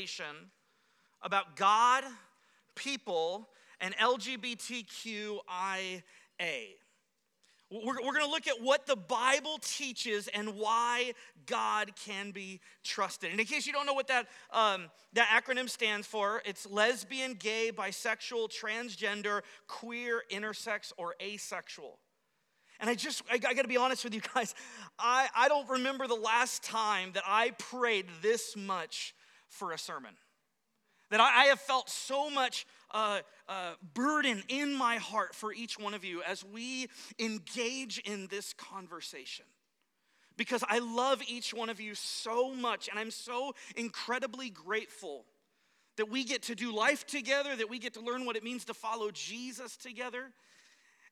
Conversation about God, people, and LGBTQIA. We're, we're going to look at what the Bible teaches and why God can be trusted. And in case you don't know what that, um, that acronym stands for, it's lesbian, gay, bisexual, transgender, queer, intersex, or asexual. And I just, I, I gotta be honest with you guys, I, I don't remember the last time that I prayed this much for a sermon. That I, have felt so much uh, uh, burden in my heart for each one of you as we engage in this conversation. Because I love each one of you so much, and I'm so incredibly grateful that we get to do life together, that we get to learn what it means to follow Jesus together.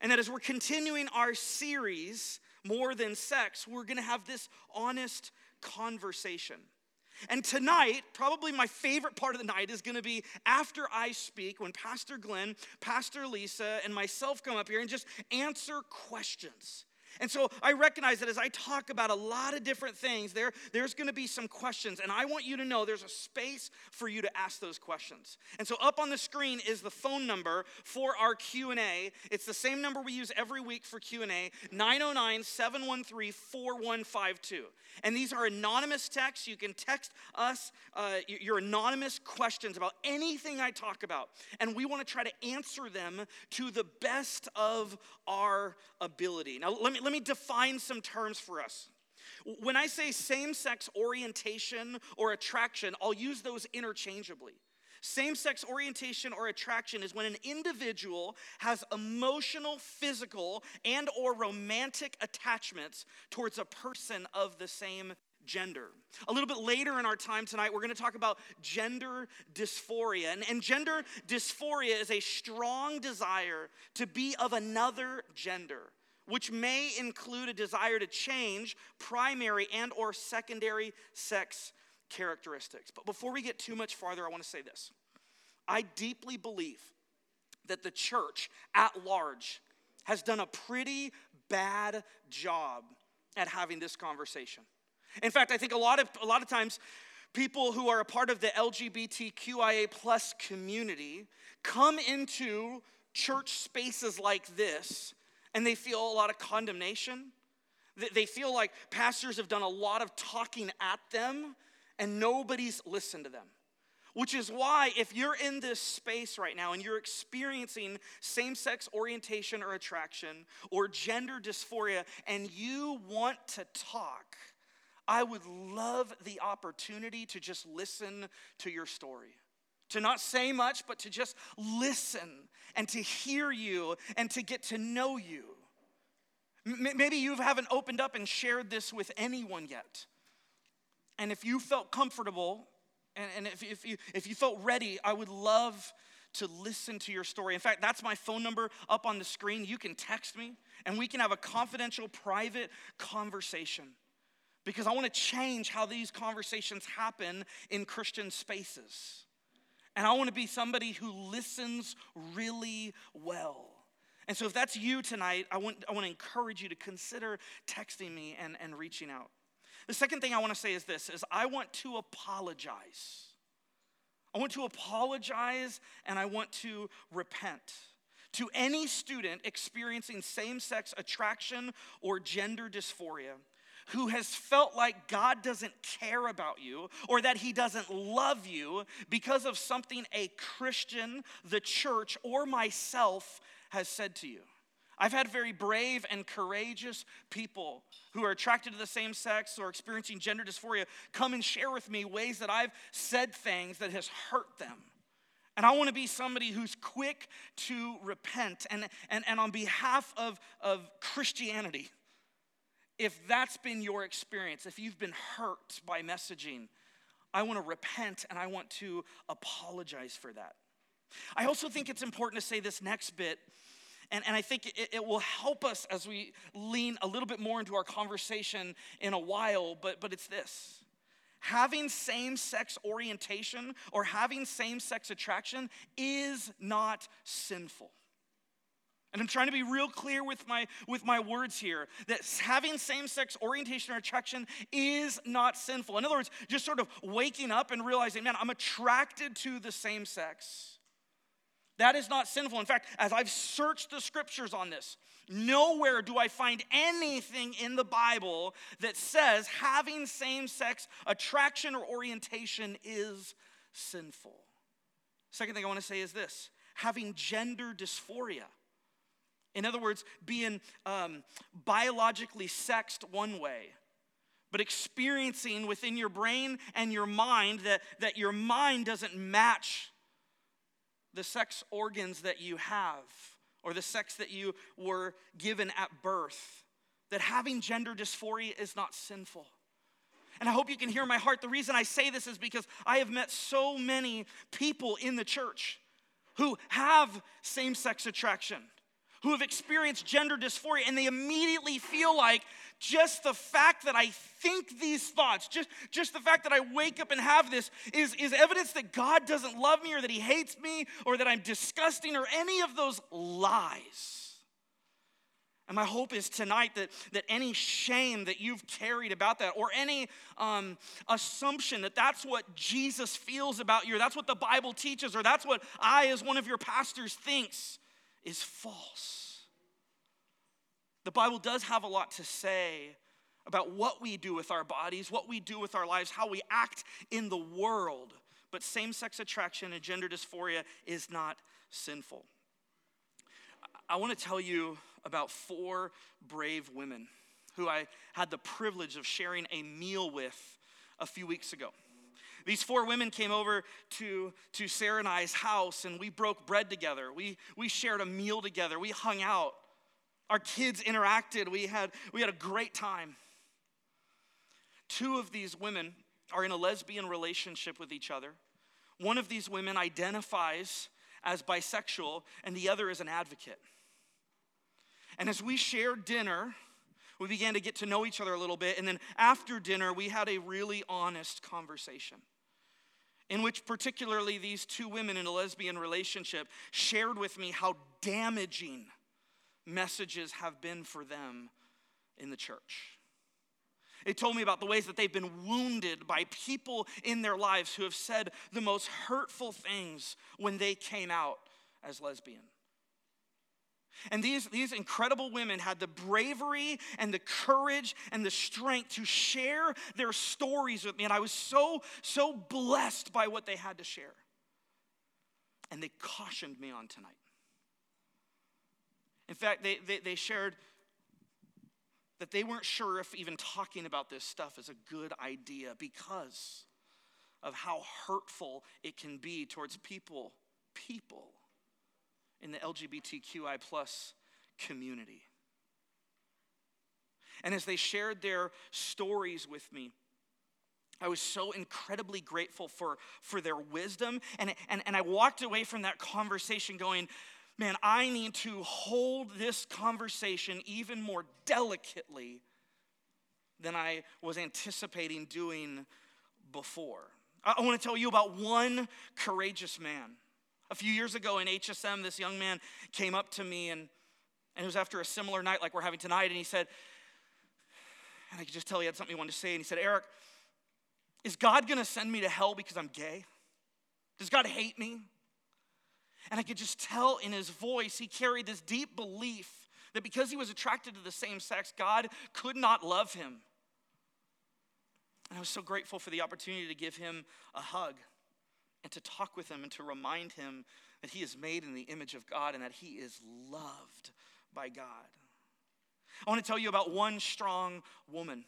And that as we're continuing our series, More Than Sex, we're gonna have this honest conversation. And tonight, probably my favorite part of the night is gonna be after I speak, when Pastor Glenn, Pastor Lisa, and myself come up here and just answer questions. And so I recognize that as I talk about a lot of different things, there, there's gonna be some questions. And I want you to know there's a space for you to ask those questions. And so up on the screen is the phone number for our Q&A. It's the same number we use every week for Q&A, 909-713-4152. And these are anonymous texts. You can text us uh, your anonymous questions about anything I talk about. And we wanna try to answer them to the best of our ability. Now, let me, let me define some terms for us. When I say same sex orientation or attraction, I'll use those interchangeably. Same sex orientation or attraction is when an individual has emotional, physical, and or romantic attachments towards a person of the same gender. A little bit later in our time tonight, we're going to talk about gender dysphoria. And, and gender dysphoria is a strong desire to be of another gender which may include a desire to change primary and or secondary sex characteristics. But before we get too much farther, I want to say this. I deeply believe that the church at large has done a pretty bad job at having this conversation. In fact, I think a lot of a lot of times people who are a part of the LGBTQIA plus community come into church spaces like this and they feel a lot of condemnation. They- feel like pastors have done a lot of talking at them and nobody's listened to them. Which is why, if you're in this space right now and you're experiencing same sex orientation or attraction or gender dysphoria and you want to talk, I would love the opportunity to just listen to your story. To not say much, but to just listen and to hear you and to get to know you. Maybe you haven't opened up and shared this with anyone yet. And if you felt comfortable and, and if, if, you, if you felt ready, I would love to listen to your story. In fact, that's my phone number up on the screen. You can text me and we can have a confidential, private conversation because I want to change how these conversations happen in Christian spaces. And I want to be somebody who listens really well. And so, if that's you tonight, I want, I want to encourage you to consider texting me and, and reaching out. The second thing I want to say is this is I want to apologize. I want to apologize and I want to repent to any student experiencing same-sex attraction or gender dysphoria who has felt like God doesn't care about you or that he doesn't love you because of something a Christian, the church, or myself has said to you. I've had very brave and courageous people who are attracted to the same sex or experiencing gender dysphoria come and share with me ways that I've said things that has hurt them. And I want to be somebody who's quick to repent. And, and, and on behalf of, of Christianity, if that's been your experience, if you've been hurt by messaging, I want to repent and I want to apologize for that. I also think it's important to say this next bit, and, and I think it, it will help us as we lean a little bit more into our conversation in a while, but, but it's this. Having same sex orientation or having same sex attraction is not sinful. And I'm trying to be real clear with my, with my words here that having same sex orientation or attraction is not sinful. In other words, just sort of waking up and realizing, man, I'm attracted to the same sex. That is not sinful. In fact, as I've searched the scriptures on this, nowhere do I find anything in the Bible that says having same sex attraction or orientation is sinful. Second thing I want to say is this having gender dysphoria in other words, being um, biologically sexed one way, but experiencing within your brain and your mind that, that your mind doesn't match the sex organs that you have or the sex that you were given at birth. That having gender dysphoria is not sinful. And I hope you can hear my heart. The reason I say this is because I have met so many people in the church who have same sex attraction who have experienced gender dysphoria and they immediately feel like just the fact that I think these thoughts, just, just the fact that I wake up and have this, is, is evidence that God doesn't love me or that He hates me or that I'm disgusting or any of those lies. And my hope is tonight that, that any shame that you've carried about that, or any um, assumption that that's what Jesus feels about you, or that's what the Bible teaches, or that's what I, as one of your pastors, thinks, is false. The Bible does have a lot to say about what we do with our bodies, what we do with our lives, how we act in the world. But same sex attraction and gender dysphoria is not sinful. I want to tell you about four brave women who I had the privilege of sharing a meal with a few weeks ago. These four women came over to, to Sarah and I's house and we broke bread together. We, we shared a meal together. We hung out. Our kids interacted. We had, we had a great time. Two of these women are in a lesbian relationship with each other. One of these women identifies as bisexual, and the other is an advocate. And as we shared dinner, we began to get to know each other a little bit. And then after dinner, we had a really honest conversation in which particularly these two women in a lesbian relationship shared with me how damaging messages have been for them in the church. It told me about the ways that they've been wounded by people in their lives who have said the most hurtful things when they came out as lesbian. And these, these incredible women had the bravery and the courage and the strength to share their stories with me. And I was so, so blessed by what they had to share. And they cautioned me on tonight. In fact, they, they, they shared that they weren't sure if even talking about this stuff is a good idea because of how hurtful it can be towards people, people in the LGBTQI plus community. And as they shared their stories with me, I was so incredibly grateful for, for their wisdom. And, and, and I walked away from that conversation going, man, I need to hold this conversation even more delicately than I was anticipating doing before. I, I want to tell you about one courageous man a few years ago in HSM, this young man came up to me, and, and it was after a similar night like we're having tonight, and he said, and I could just tell he had something he wanted to say, and he said, Eric, is God gonna send me to hell because I'm gay? Does God hate me? And I could just tell in his voice, he carried this deep belief that because he was attracted to the same sex, God could not love him. And I was so grateful for the opportunity to give him a hug and to talk with him and to remind him that he is made in the image of God and that he is loved by God. I want to tell you about one strong woman.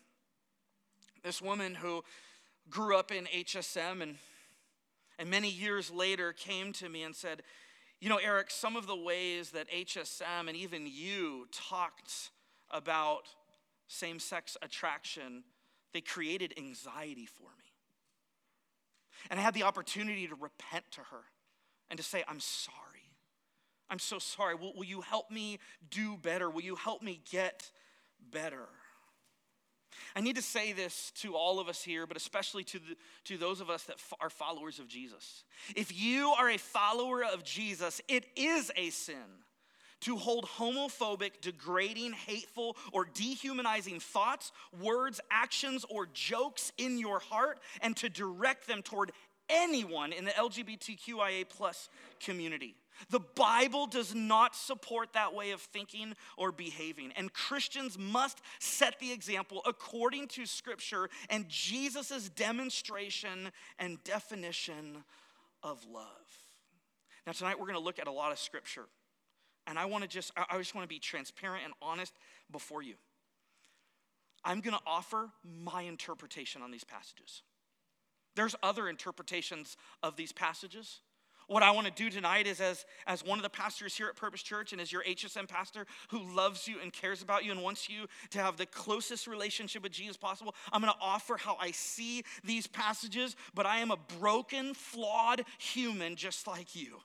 This woman who grew up in HSM and, and many years later came to me and said, You know, Eric, some of the ways that HSM and even you talked about same sex attraction, they created anxiety for me. And I had the opportunity to repent to her and to say, I'm sorry. I'm so sorry. Will, will you help me do better? Will you help me get better? I need to say this to all of us here, but especially to, the, to those of us that f- are followers of Jesus. If you are a follower of Jesus, it is a sin to hold homophobic, degrading, hateful, or dehumanizing thoughts, words, actions, or jokes in your heart and to direct them toward anyone in the LGBTQIA plus community. The Bible does not support that way of thinking or behaving. And Christians must set the example according to Scripture and Jesus' demonstration and definition of love. Now, tonight we're going to look at a lot of Scripture. And I want to just, I just want to be transparent and honest before you. I'm going to offer my interpretation on these passages. There's other interpretations of these passages. What I want to do tonight is, as, as one of the pastors here at Purpose Church and as your HSM pastor who loves you and cares about you and wants you to have the closest relationship with Jesus possible, I'm going to offer how I see these passages, but I am a broken, flawed human just like you.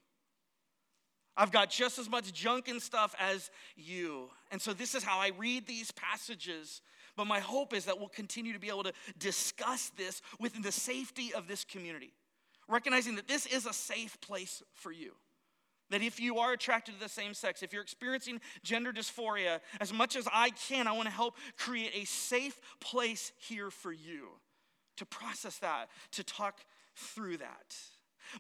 I've got just as much junk and stuff as you. And so this is how I read these passages. But my hope is that we'll continue to be able to discuss this within the safety of this community recognizing that this is a safe place for you. That if you are attracted to the same sex, if you're experiencing gender dysphoria, as much as I can, I want to help create a safe place here for you to process that, to talk through that.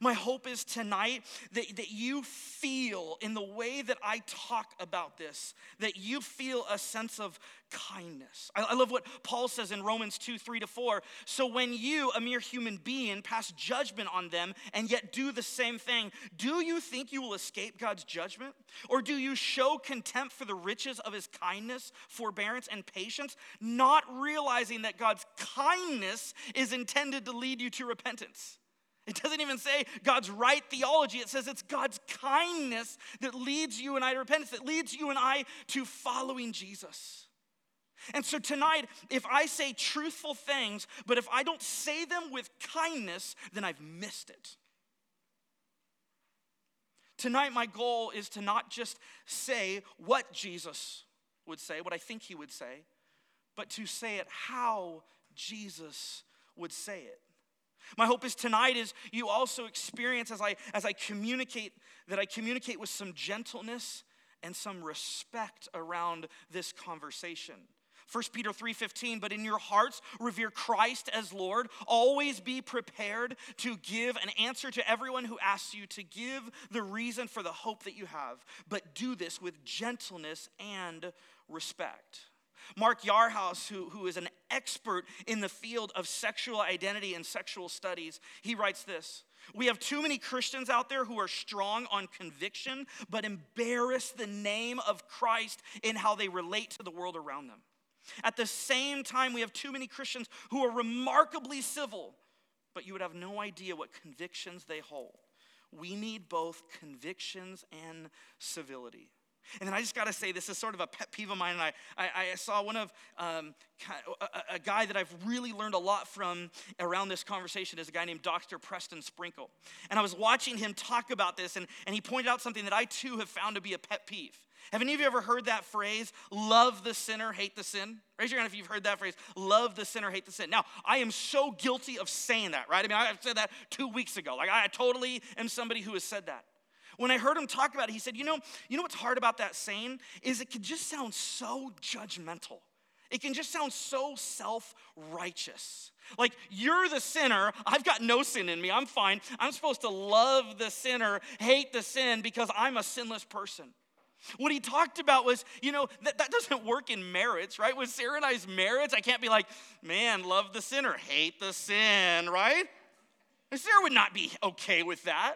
My hope is tonight that, that you feel in the way that I talk about this, that you feel a sense of kindness. I, I, love what Paul says in Romans 2 3 to 4. So when you, a mere human being, pass judgment on them and yet do the same thing, do you think you will escape God's judgment? Or do you show contempt for the riches of his kindness, forbearance, and patience, not realizing that God's kindness is intended to lead you to repentance? It doesn't even say God's right theology. It says it's God's kindness that leads you and I to repentance, that leads you and I to following Jesus. And so tonight, if I say truthful things, but if I don't say them with kindness, then I've missed it. Tonight, my goal is to not just say what Jesus would say, what I think he would say, but to say it how Jesus would say it. My hope is tonight is you also experience as I as I communicate that I communicate with some gentleness and some respect around this conversation. 1 Peter 3:15 but in your hearts revere Christ as Lord. Always be prepared to give an answer to everyone who asks you to give the reason for the hope that you have. But do this with gentleness and respect. Mark Yarhouse, who, who is an expert in the field of sexual identity and sexual studies, he writes this We have too many Christians out there who are strong on conviction, but embarrass the name of Christ in how they relate to the world around them. At the same time, we have too many Christians who are remarkably civil, but you would have no idea what convictions they hold. We need both convictions and civility. And then I just got to say, this is sort of a pet peeve of mine. And I, I, I saw one of um, a, a, guy that I've really learned a lot from around this conversation is a guy named Dr. Preston Sprinkle. And I was watching him talk about this, and, and he pointed out something that I too have found to be a pet peeve. Have any of you ever heard that phrase, love the sinner, hate the sin? Raise your hand if you've heard that phrase, love the sinner, hate the sin. Now, I am so guilty of saying that, right? I mean, I said that two weeks ago. Like, I totally am somebody who has said that. When I heard him talk about it, he said, You know, you know what's hard about that saying? Is it can just sound so judgmental. It can just sound so self righteous. Like, you're the sinner. I've got no sin in me. I'm fine. I'm supposed to love the sinner, hate the sin because I'm a sinless person. What he talked about was, you know, that, that doesn't work in marriage, right? With Sarah and I's marriage, I can't be like, man, love the sinner, hate the sin, right? Sarah would not be okay with that.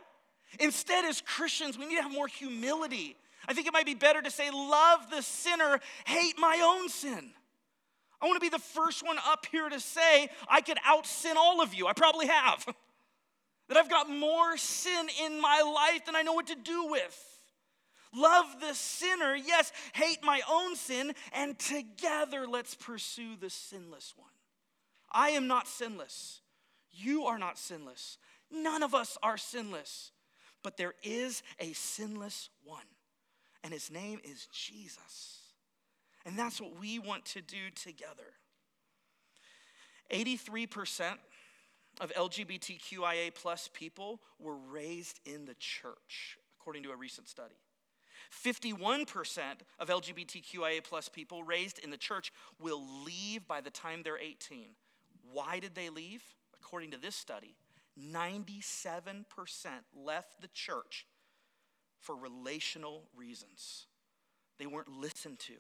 Instead, as Christians, we need to have more humility. I think it might be better to say, Love the sinner, hate my own sin. I want to be the first one up here to say, I could out sin all of you. I probably have. that I've got more sin in my life than I know what to do with. Love the sinner, yes, hate my own sin, and together let's pursue the sinless one. I am not sinless. You are not sinless. None of us are sinless. But there is a sinless one, and his name is Jesus. And that's what we want to do together. 83% of LGBTQIA plus people were raised in the church, according to a recent study. 51% of LGBTQIA plus people raised in the church will leave by the time they're 18. Why did they leave? According to this study, 97% left the church for relational reasons. They weren't listened to,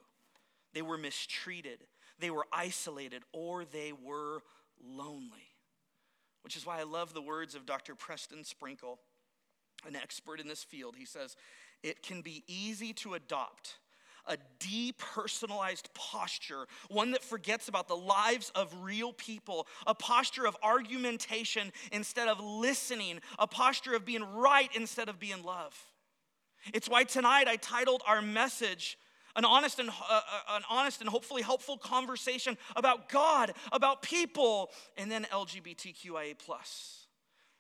they were mistreated, they were isolated, or they were lonely. Which is why I love the words of Dr. Preston Sprinkle, an expert in this field. He says, It can be easy to adopt a depersonalized posture, one that forgets about the lives of real people, a posture of argumentation instead of listening, a posture of being right instead of being love. It's why tonight I titled our message an honest and uh, uh an honest and hopefully helpful conversation about God, about people, and then LGBTQIA plus.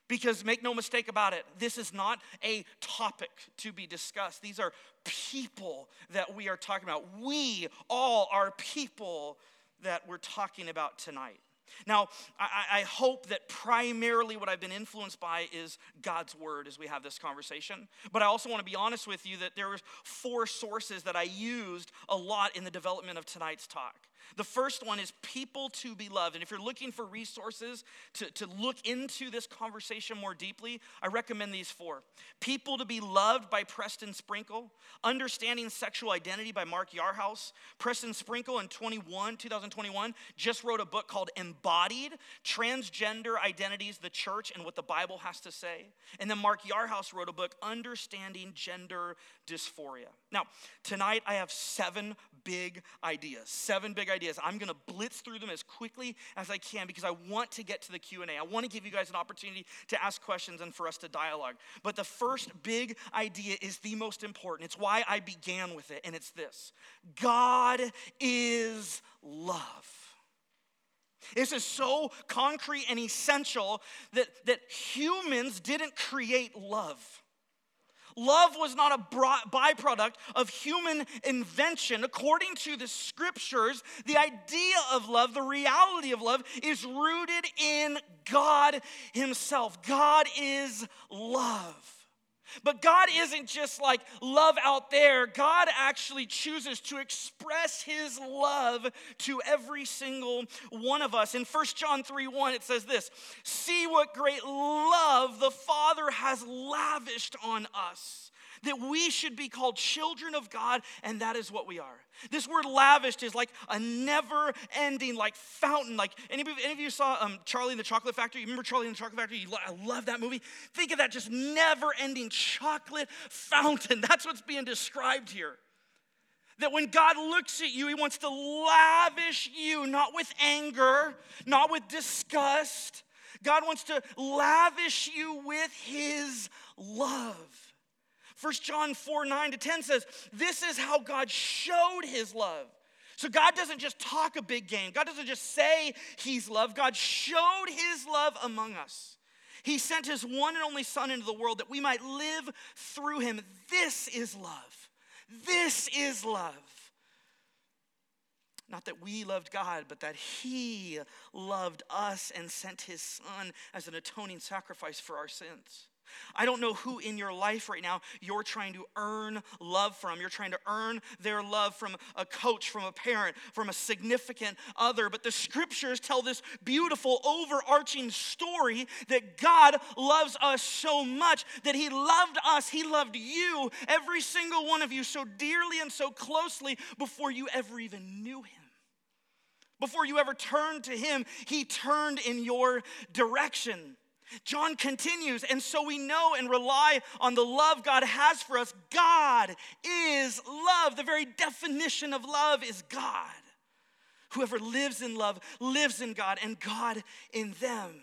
Because make no mistake about it, this is not a topic to be discussed. These are people that we are talking about. We all are people that we're talking about tonight. Now, I, I, hope that primarily what I've been influenced by is God's word as we have this conversation. But I also want to be honest with you that there were four sources that I used a lot in the development of tonight's talk. The first one is people to be loved. And if you're looking for resources to, to look into this conversation more deeply, I recommend these four People to be Loved by Preston Sprinkle, Understanding Sexual Identity by Mark Yarhouse. Preston Sprinkle in 21, 2021 just wrote a book called Embodied Transgender Identities, the Church, and What the Bible Has to Say. And then Mark Yarhouse wrote a book, Understanding Gender Dysphoria. Now, tonight I have seven big ideas. Seven big ideas. I'm going to blitz through them as quickly as I can because I want to get to the Q&A. I want to give you guys an opportunity to ask questions and for us to dialogue. But the first big idea is the most important. It's why I began with it and it's this. God is love. This is so concrete and essential that, that humans didn't create love. Love was not a byproduct of human invention. According to the scriptures, the idea of love, the reality of love, is rooted in God Himself. God is love. But God isn't just like love out there. God actually chooses to express his love to every single one of us. In 1 John 3 1, it says this See what great love the Father has lavished on us that we should be called children of God, and that is what we are. This word lavished is like a never ending, like fountain. Like any, any of you saw um, Charlie and the Chocolate Factory? You remember Charlie and the Chocolate Factory? I love that movie. Think of that just never ending chocolate fountain. That's what's being described here. That when God looks at you, He wants to lavish you, not with anger, not with disgust. God wants to lavish you with His love. 1 John 4 9 to 10 says, This is how God showed his love. So God doesn't just talk a big game, God doesn't just say he's love. God showed his love among us. He sent his one and only Son into the world that we might live through him. This is love. This is love. Not that we loved God, but that He loved us and sent His Son as an atoning sacrifice for our sins. I don't know who in your life right now you're trying to earn love from. You're trying to earn their love from a coach, from a parent, from a significant other. But the scriptures tell this beautiful, overarching story that God loves us so much that He loved us, He loved you, every single one of you, so dearly and so closely before you ever even knew Him. Before you ever turned to Him, He turned in your direction. John continues, and so we know and rely on the love God has for us. God is love. The very definition of love is God. Whoever lives in love lives in God, and God in them.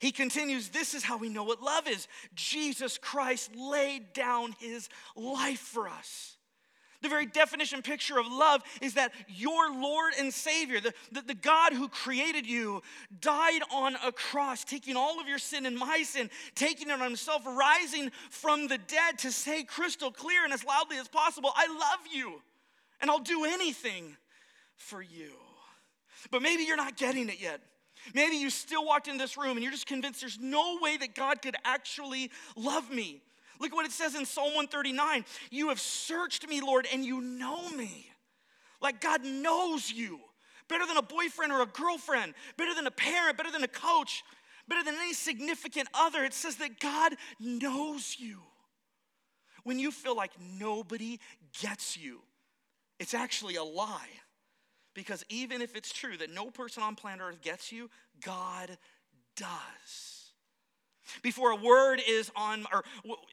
He continues, This is how we know what love is. Jesus Christ laid down his life for us. The very definition picture of love is that your Lord and Savior, the, the, the, God who created you, died on a cross, taking all of your sin and my sin, taking it on himself, rising from the dead to say crystal clear and as loudly as possible, I love you and I'll do anything for you. But maybe you're not getting it yet. Maybe you still walked in this room and you're just convinced there's no way that God could actually love me. Look at what it says in Psalm 139 You have searched me, Lord, and you know me. Like God knows you better than a boyfriend or a girlfriend, better than a parent, better than a coach, better than any significant other. It says that God knows you. When you feel like nobody gets you, it's actually a lie. Because even if it's true that no person on planet Earth gets you, God does. Before a word is on, or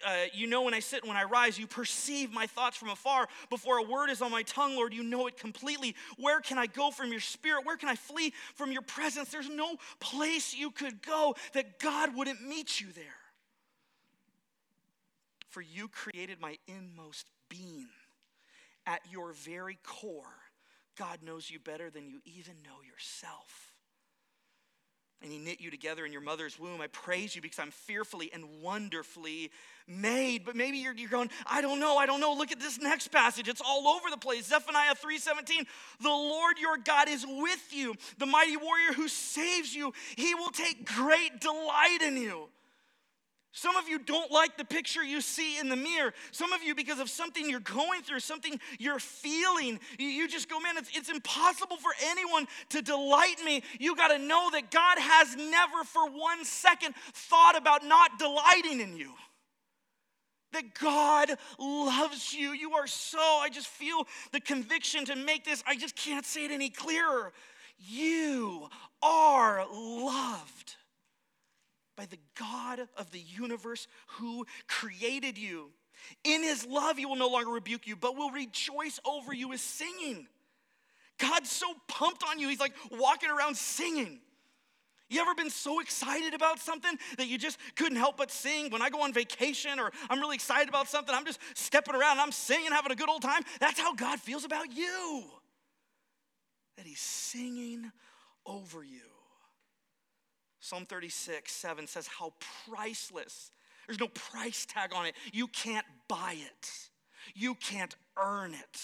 uh, you know when I sit and when I rise, you perceive my thoughts from afar. Before a word is on my tongue, Lord, you know it completely. Where can I go from your spirit? Where can I flee from your presence? There's no place you could go that God wouldn't meet you there. For you created my inmost being. At your very core, God knows you better than you even know yourself and he knit you together in your mother's womb. I praise you because I'm fearfully and wonderfully made. But maybe you're, you're going, I don't know, I don't know. Look at this next passage. It's all over the place. Zephaniah 3:17. The Lord your God is with you, the mighty warrior who saves you. He will take great delight in you. Some of you don't like the picture you see in the mirror. Some of you, because of something you're going through, something you're feeling, you, just go, man, it's, it's impossible for anyone to delight me. You got to know that God has never for one second thought about not delighting in you. That God loves you. You are so, I just feel the conviction to make this, I just can't say it any clearer. You are loved by the God of the universe who created you. In his love, he will no longer rebuke you, but will rejoice over you with singing. God's so pumped on you, he's like walking around singing. You ever been so excited about something that you just couldn't help but sing? When I go on vacation or I'm really excited about something, I'm just stepping around, I'm singing, having a good old time. That's how God feels about you. That He's singing over you. Psalm 36, 7 says, How priceless. There's no price tag on it. You can't buy it, you can't earn it.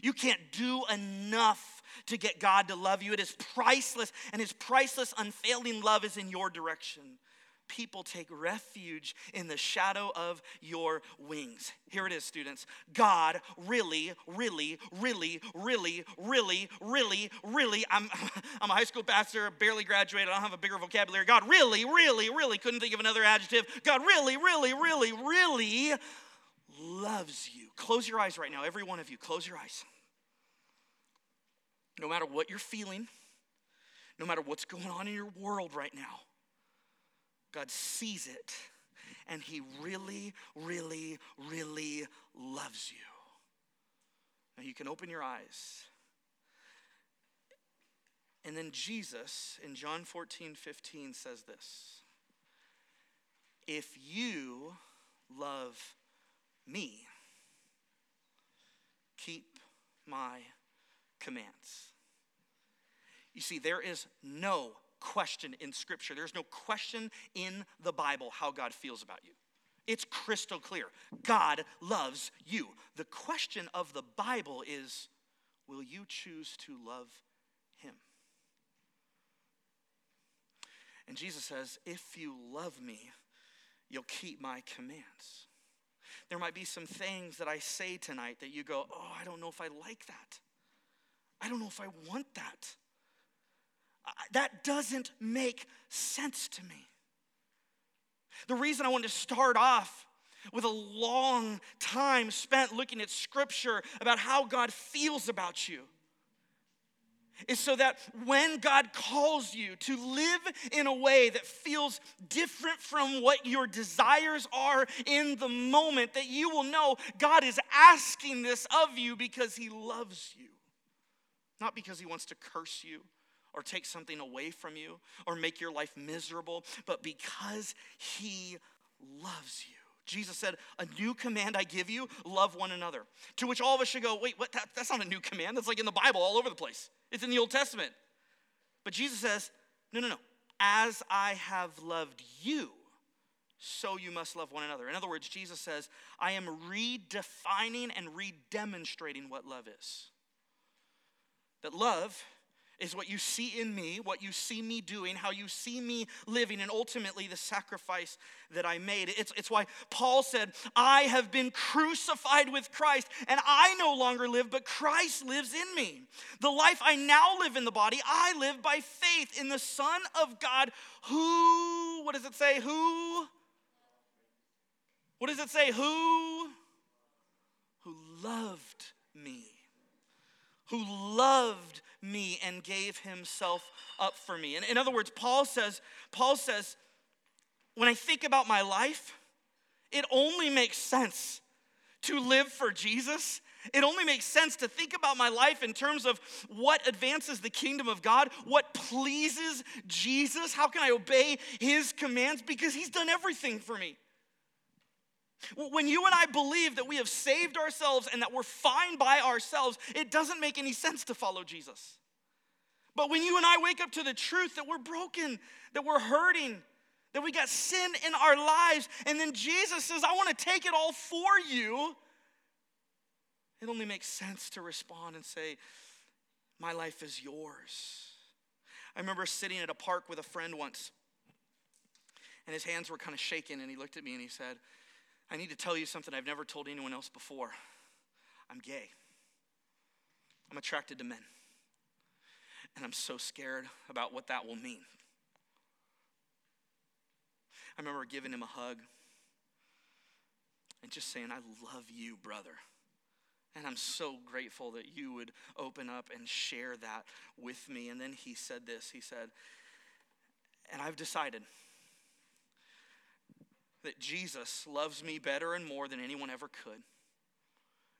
You can't do enough to get God to love you. It is priceless, and His priceless, unfailing love is in your direction people take refuge in the shadow of your wings. Here it is, students. God really, really, really, really, really, really, really, I'm, I'm a high school pastor, barely graduated, I don't have a bigger vocabulary. God really, really, really, couldn't think of another adjective. God really, really, really, really loves you. Close your eyes right now, every one of you. Close your eyes. No matter what you're feeling, no matter what's going on in your world right now, God sees it and he really, really, really loves you. Now you can open your eyes. And then Jesus in John 14, 15 says this If you love me, keep my commands. You see, there is no question in Scripture. There's no question in the Bible how God feels about you. It's crystal clear. God loves you. The question of the Bible is will you choose to love him? And Jesus says, if you love me, you'll keep my commands. There might be some things that I say tonight that you go, oh, I don't know if I like that. I don't know if I want that that doesn't make sense to me. The reason I wanted to start off with a long time spent looking at scripture about how God feels about you is so that when God calls you to live in a way that feels different from what your desires are in the moment, that you will know God is asking this of you because He loves you, not because He wants to curse you or take something away from you or make your life miserable, but because He loves you. Jesus said, A new command I give you love one another. To which all of us should go, Wait, what? That, that's not a new command. That's like in the Bible all over the place. It's in the Old Testament. But Jesus says, No, no, no. As I have loved you, so you must love one another. In other words, Jesus says, I am redefining and redemonstrating what love is. That love is what you see in me, what you see me doing, how you see me living, and ultimately the sacrifice that I made. It's, it's why Paul said, I have been crucified with Christ, and I no longer live, but Christ lives in me. The life I now live in the body, I live by faith in the Son of God, who, what does it say? Who? What does it say? Who? Who loved me. Who loved me and gave himself up for me. And in other words, Paul says, Paul says, when I think about my life, it only makes sense to live for Jesus. It only makes sense to think about my life in terms of what advances the kingdom of God, what pleases Jesus, how can I obey his commands because he's done everything for me. When you and I believe that we have saved ourselves and that we're fine by ourselves, it doesn't make any sense to follow Jesus. But when you and I wake up to the truth that we're broken, that we're hurting, that we got sin in our lives, and then Jesus says, I want to take it all for you, it only makes sense to respond and say, My life is yours. I remember sitting at a park with a friend once, and his hands were kind of shaking, and he looked at me and he said, I need to tell you something I've never told anyone else before. I'm gay. I'm attracted to men. And I'm so scared about what that will mean. I remember giving him a hug and just saying, I love you, brother. And I'm so grateful that you would open up and share that with me. And then he said this he said, And I've decided that Jesus loves me better and more than anyone ever could.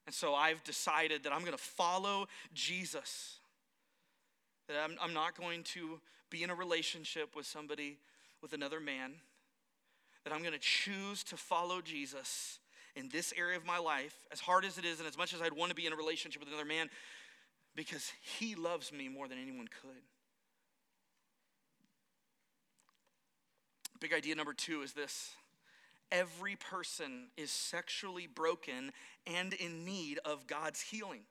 And so I've decided that I'm going to follow Jesus. That I'm, I'm not going to be in a relationship with somebody, with another man. That I'm going to choose to follow Jesus in this area of my life, as hard as it is, and as much as I'd want to be in a relationship with another man, because he loves me more than anyone could. Big idea number two is this every person is sexually broken and in need of God's healing.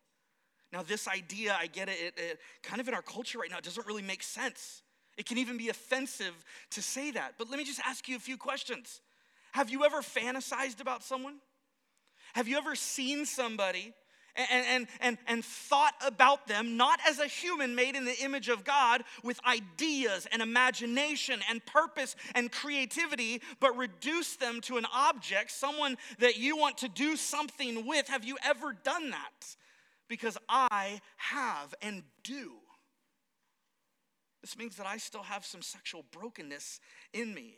Now, this idea, I get it, it, it, kind of in our culture right now, it doesn't really make sense. It can even be offensive to say that. But let me just ask you a few questions. Have you ever fantasized about someone? Have you ever seen somebody and, and, and, and thought about them not as a human made in the image of God with ideas and imagination and purpose and creativity, but reduce them to an object, someone that you want to do something with. Have you ever done that? Because I have and do. This means that I still have some sexual brokenness in me.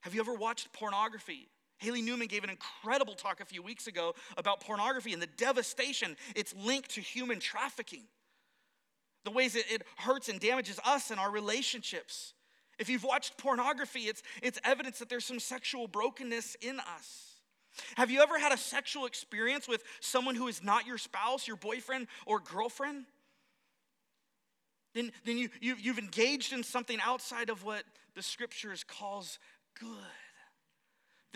Have you ever watched pornography? Haley Newman gave an incredible talk a few weeks ago about pornography and the devastation it's linked to human trafficking, the ways it, it hurts and damages us and our relationships. If you've watched pornography, it's, it's evidence that there's some sexual brokenness in us. Have you ever had a sexual experience with someone who is not your spouse, your boyfriend, or girlfriend? Then, then you, you, you've engaged in something outside of what the scriptures calls good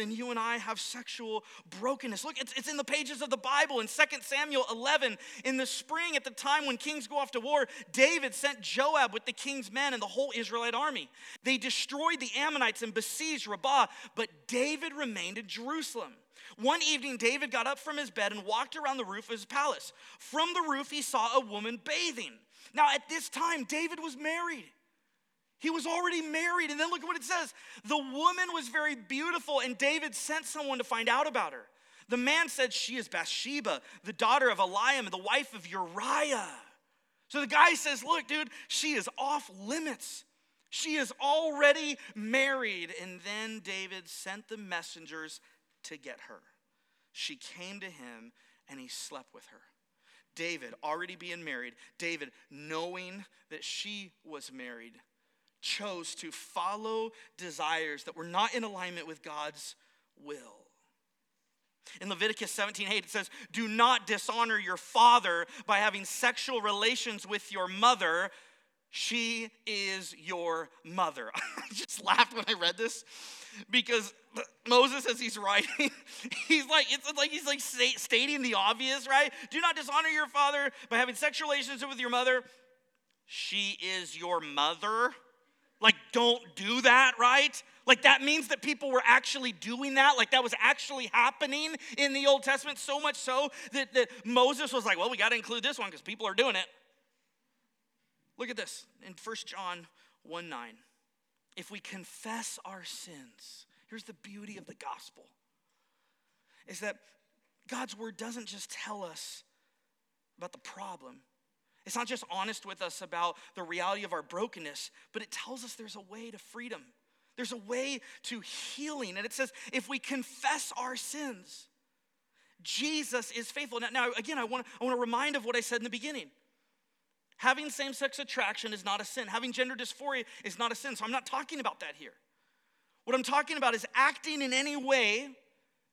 then you and I have sexual brokenness. Look, it's, it's in the pages of the Bible in 2 Samuel 11. In the spring, at the time when kings go off to war, David sent Joab with the king's men and the whole Israelite army. They destroyed the Ammonites and besieged Rabbah, but David remained in Jerusalem. One evening, David got up from his bed and walked around the roof of his palace. From the roof, he saw a woman bathing. Now, at this time, David was married. He was already married. And then look at what it says. The woman was very beautiful, and David sent someone to find out about her. The man said, She is Bathsheba, the daughter of Eliam, the wife of Uriah. So the guy says, Look, dude, she is off limits. She is already married. And then David sent the messengers to get her. She came to him, and he slept with her. David, already being married, David, knowing that she was married, chose to follow desires that were not in alignment with God's will. In Leviticus 17 8, it says, Do not dishonor your father by having sexual relations with your mother. She is your mother. I just laughed when I read this because Moses, as he's writing, he's like, it's like he's like stating the obvious, right? Do not dishonor your father by having sexual relations with your mother. She is your mother. Like, don't do that, right? Like, that means that people were actually doing that. Like, that was actually happening in the Old Testament, so much so that, that Moses was like, well, we got to include this one because people are doing it. Look at this in 1 John 1 9. If we confess our sins, here's the beauty of the gospel is that God's word doesn't just tell us about the problem, it's not just honest with us about the reality of our brokenness, but it tells us there's a way to freedom. There's a way to healing. And it says, if we confess our sins, Jesus is faithful. Now, now again, I want, I want to remind of what I said in the beginning. Having same sex attraction is not a sin. Having gender dysphoria is not a sin. So I'm not talking about that here. What I'm talking about is acting in any way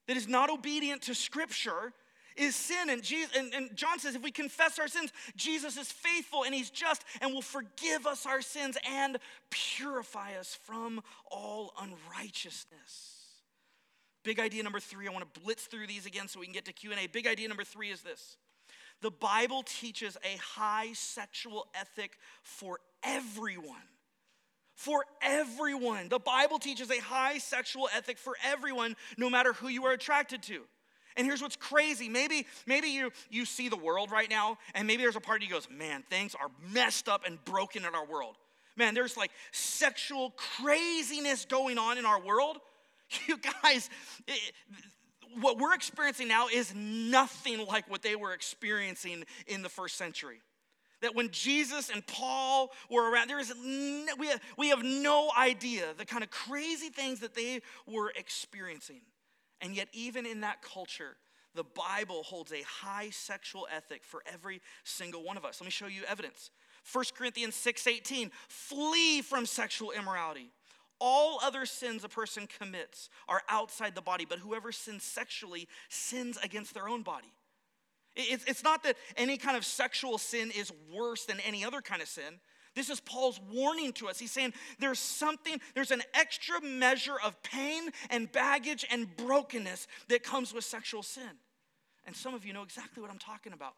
that is not obedient to Scripture is sin. And, Jesus, and, and John says if we confess our sins, Jesus is faithful and he's just and will forgive us our sins and purify us from all unrighteousness. Big idea number three, I want to blitz through these again so we can get to Q&A. Big idea number three is this. The Bible teaches a high sexual ethic for everyone for everyone. The Bible teaches a high sexual ethic for everyone, no matter who you are attracted to. And here's what's crazy. Maybe, maybe you, you see the world right now, and maybe there's a part of you goes, man, things are messed up and broken in our world. Man, there's like sexual craziness going on in our world. You guys, it, what we're experiencing now is nothing like what they were experiencing in the first century. That when Jesus and Paul were around, there is no, we, have, we have no idea the kind of crazy things that they were experiencing. And yet, even in that culture, the Bible holds a high sexual ethic for every single one of us. Let me show you evidence. 1 Corinthians 6:18, flee from sexual immorality. All other sins a person commits are outside the body, but whoever sins sexually sins against their own body. It's not that any kind of sexual sin is worse than any other kind of sin. This is Paul's warning to us. He's saying there's something, there's an extra measure of pain and baggage and brokenness that comes with sexual sin. And some of you know exactly what I'm talking about.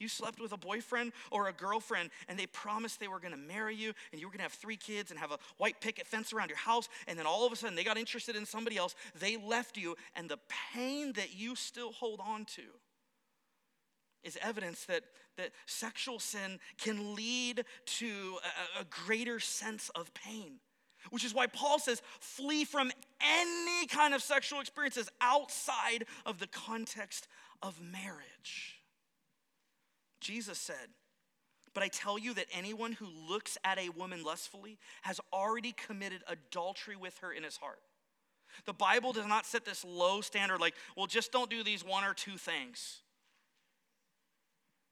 You slept with a boyfriend or a girlfriend, and they promised they were gonna marry you, and you were gonna have three kids and have a white picket fence around your house, and then all of a sudden they got interested in somebody else, they left you, and the pain that you still hold on to is evidence that, that sexual sin can lead to a, a greater sense of pain. Which is why Paul says, flee from any kind of sexual experiences outside of the context of marriage. Jesus said, But I tell you that anyone who looks at a woman lustfully has already committed adultery with her in his heart. The Bible does not set this low standard like, well, just don't do these one or two things.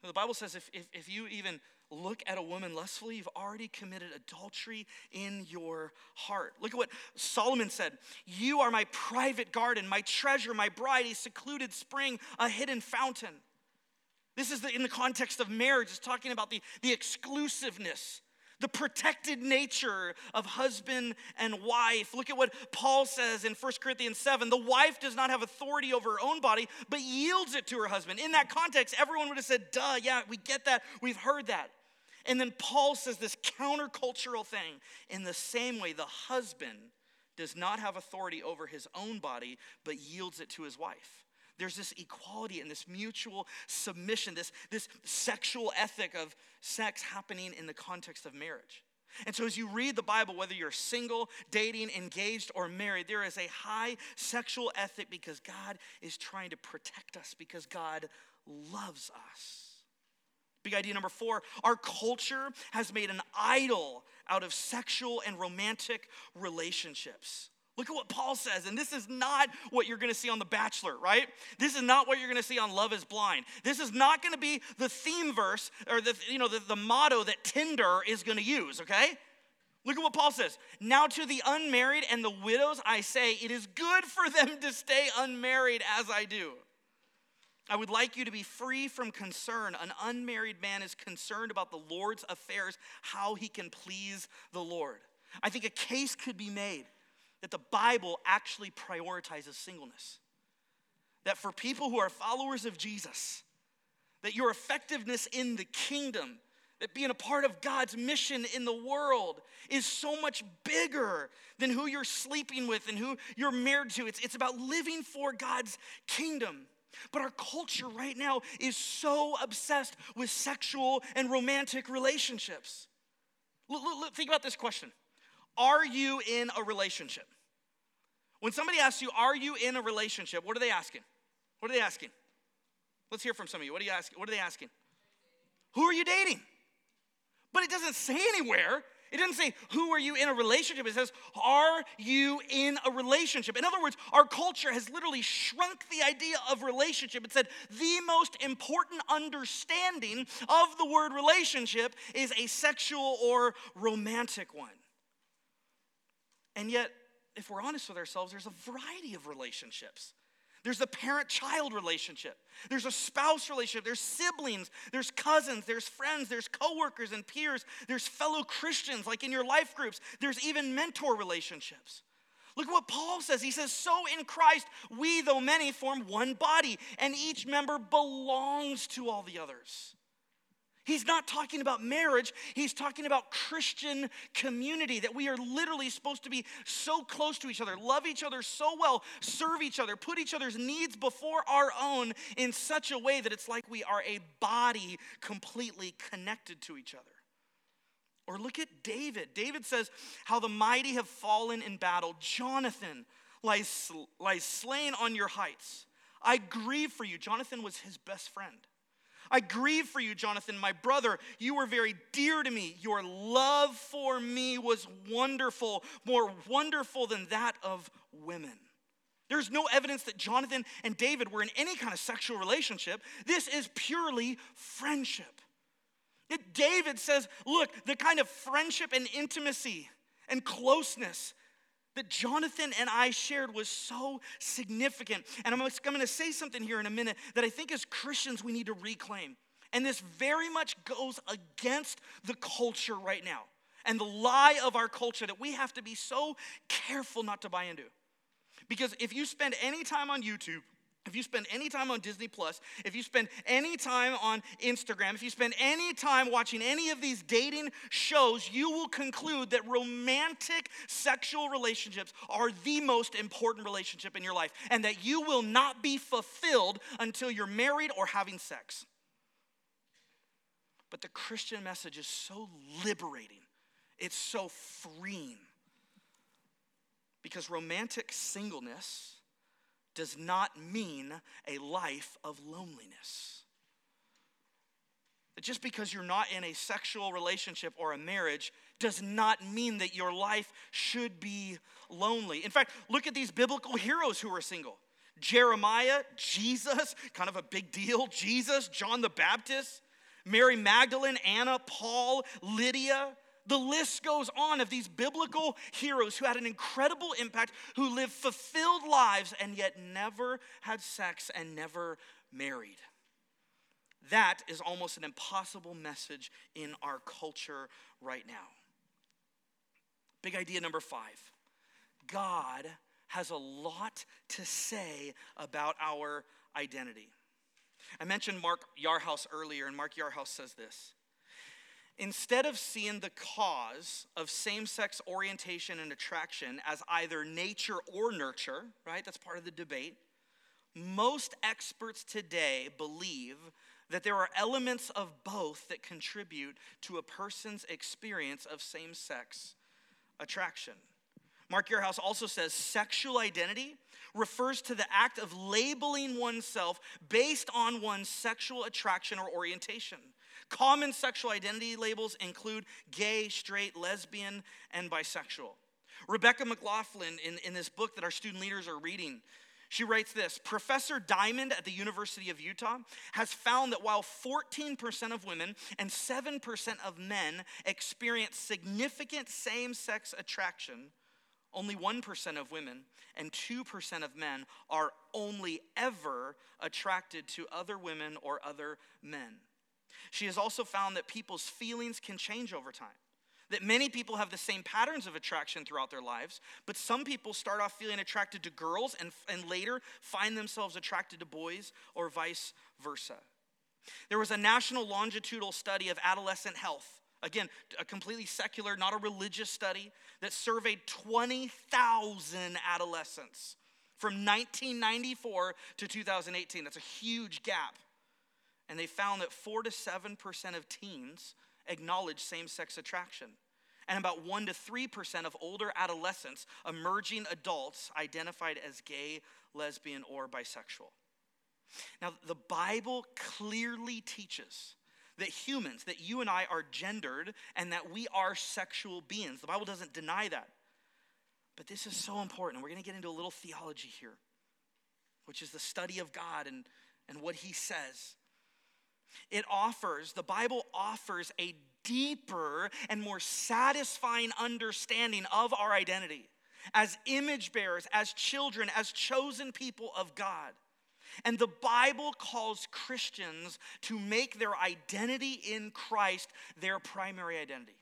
The Bible says if, if, if you even look at a woman lustfully, you've already committed adultery in your heart. Look at what Solomon said You are my private garden, my treasure, my bride, a secluded spring, a hidden fountain. This is the, in the context of marriage, it's talking about the, the exclusiveness the protected nature of husband and wife. Look at what Paul says in 1 Corinthians 7 the wife does not have authority over her own body, but yields it to her husband. In that context, everyone would have said, duh, yeah, we get that, we've heard that. And then Paul says this countercultural thing in the same way the husband does not have authority over his own body, but yields it to his wife. There's this equality and this mutual submission, this, this sexual ethic of sex happening in the context of marriage. And so, as you read the Bible, whether you're single, dating, engaged, or married, there is a high sexual ethic because God is trying to protect us, because God loves us. Big idea number four our culture has made an idol out of sexual and romantic relationships. Look at what Paul says, and this is not what you're gonna see on The Bachelor, right? This is not what you're gonna see on Love is Blind. This is not gonna be the theme verse or the, you know, the, the motto that Tinder is gonna use, okay? Look at what Paul says. Now to the unmarried and the widows, I say, it is good for them to stay unmarried as I do. I would like you to be free from concern. An unmarried man is concerned about the Lord's affairs, how he can please the Lord. I think a case could be made that the Bible actually prioritizes singleness. That for people who are followers of Jesus, that your effectiveness in the kingdom, that being a part of God's mission in the world is so much bigger than who you're sleeping with and who you're married to. It's, it's about living for God's kingdom. But our culture right now is so obsessed with sexual and romantic relationships. Look, look, look, think about this question Are you in a relationship? When somebody asks you, Are you in a relationship? What are they asking? What are they asking? Let's hear from some of you. What are you asking? What are they asking? Who are you dating? But it doesn't say anywhere it doesn't say, who are you in a relationship? It says, are you in a relationship? In other words, our culture has literally shrunk the idea of relationship. It said, the most important understanding of the word relationship is a sexual or romantic one. And yet, if we're honest with ourselves, there's a variety of relationships. There's a parent child relationship. There's a spouse relationship. There's siblings. There's cousins. There's friends. There's coworkers and peers. There's fellow Christians, like in your life groups. There's even mentor relationships. Look at what Paul says. He says, So in Christ, we, though many, form one body, and each member belongs to all the others. He's not talking about marriage, he's talking about Christian community, that we are literally supposed to be so close to each other, love each other so well, serve each other, put each other's needs before our own in such a way that it's like we are a body completely connected to each other. Or look at David. David says, How the mighty have fallen in battle. Jonathan lies, lies slain on your heights. I grieve for you. Jonathan was his best friend. I grieve for you, Jonathan, my brother. You were very dear to me. Your love for me was wonderful, more wonderful than that of women. There's no evidence that Jonathan and David were in any kind of sexual relationship. This is purely friendship. David says, look, the kind of friendship and intimacy and closeness that Jonathan and I shared was so significant. And I'm going to say something here in a minute that I think as Christians we need to reclaim. And this very much goes against the culture right now and the lie of our culture that we have to be so careful not to buy into. Because if you spend any time on YouTube if you spend any time on Disney Plus, if you spend any time on Instagram, if you spend any time watching any of these dating shows, you will conclude that romantic sexual relationships are the most important relationship in your life and that you will not be fulfilled until you're married or having sex. But the Christian message is so liberating, it's so freeing. Because romantic singleness does not mean a life of loneliness. That just because you're not in a sexual relationship or a marriage does not mean that your life should be lonely. In fact, look at these biblical heroes who are single. Jeremiah, Jesus, kind of a big deal. Jesus, John the Baptist, Mary Magdalene, Anna, Paul, Lydia, the list goes on of these biblical heroes who had an incredible impact, who lived fulfilled lives and yet never had sex and never married. That is almost an impossible message in our culture right now. Big idea number five God has a lot to say about our identity. I mentioned Mark Yarhouse earlier, and Mark Yarhouse says this Instead of seeing the cause of same sex orientation and attraction as either nature or nurture, right? That's part of the debate. Most experts today believe that there are elements of both that contribute to a person's experience of same sex attraction. Mark Yarhouse also says sexual identity refers to the act of labeling oneself based on one's sexual attraction or orientation. Common sexual identity labels include gay, straight, lesbian, and bisexual. Rebecca McLaughlin, in, in this book that our student leaders are reading, She writes this Professor Diamond at the University of Utah has found that while 14% of women and 7% of men experience significant same sex attraction, only 1% of women and 2% of men are only ever attracted to other women or other men. She has also found that people's feelings can change over time that many people have the same patterns of attraction throughout their lives, but some people start off feeling attracted to girls and, and later find themselves attracted to boys or vice versa. There was a national longitudinal study of adolescent health. Again, a completely secular, not a religious study that surveyed 20,000 adolescents from 1994 to 2018. That's a huge gap. And they found that 4 to 7% of teens acknowledge same sex attraction. And about 1 to 3% of older adolescents, emerging adults, identified as gay, lesbian, or bisexual. Now, the Bible clearly teaches that humans, that you and I are gendered and that we are sexual beings. The Bible doesn't deny that. But this is so important. We're going to get into a little theology here, which is the study of God and, and what He says. It offers, the Bible offers a deeper and more satisfying understanding of our identity as image bearers, as children, as chosen people of God. And the Bible calls Christians to make their identity in Christ their primary identity.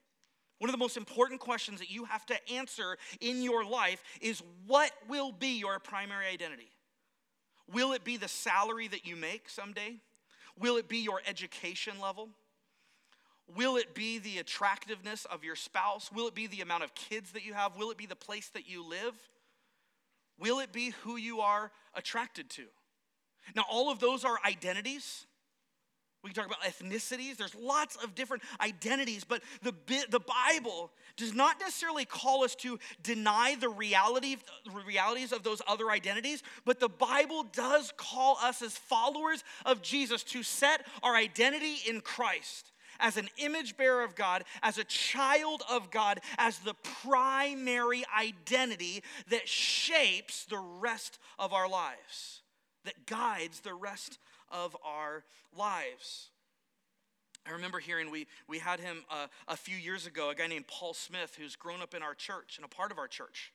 One of the most important questions that you have to answer in your life is what will be your primary identity? Will it be the salary that you make someday? Will it be your education level? Will it be the attractiveness of your spouse? Will it be the amount of kids that you have? Will it be the place that you live? Will it be who you are attracted to? Now, all of those are identities. We can talk about ethnicities. There's lots of different identities, but the, the Bible does not necessarily call us to deny the reality, realities of those other identities, but the Bible does call us as followers of Jesus to set our identity in Christ as an image bearer of God, as a child of God, as the primary identity that shapes the rest of our lives, that guides the rest of our lives. I remember hearing we, we had him uh, a few years ago, a guy named Paul Smith, who's grown up in our church and a part of our church.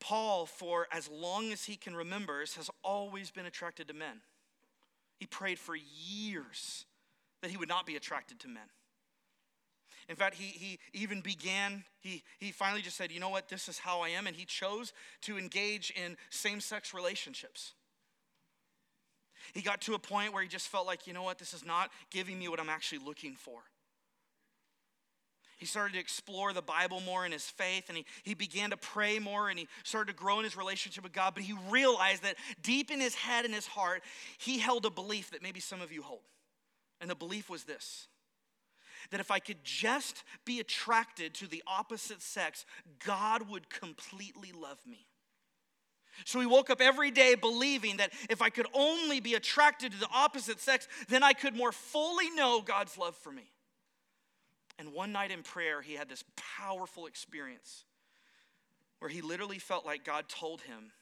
Paul, for as long as he can remember, has always been attracted to men. He prayed for years that he would not be attracted to men. In fact, he, he even began, he, he finally just said, you know what, this is how I am. And he chose to engage in same sex relationships. He got to a point where he just felt like, you know what, this is not giving me what I'm actually looking for. He started to explore the Bible more in his faith and he, he began to pray more and he started to grow in his relationship with God. But he realized that deep in his head and his heart, he held a belief that maybe some of you hold. And the belief was this that if I could just be attracted to the opposite sex, God would completely love me. So he woke up every day believing that if I could only be attracted to the opposite sex, then I could more fully know God's love for me. And one night in prayer, he had this powerful experience where he literally felt like God told him,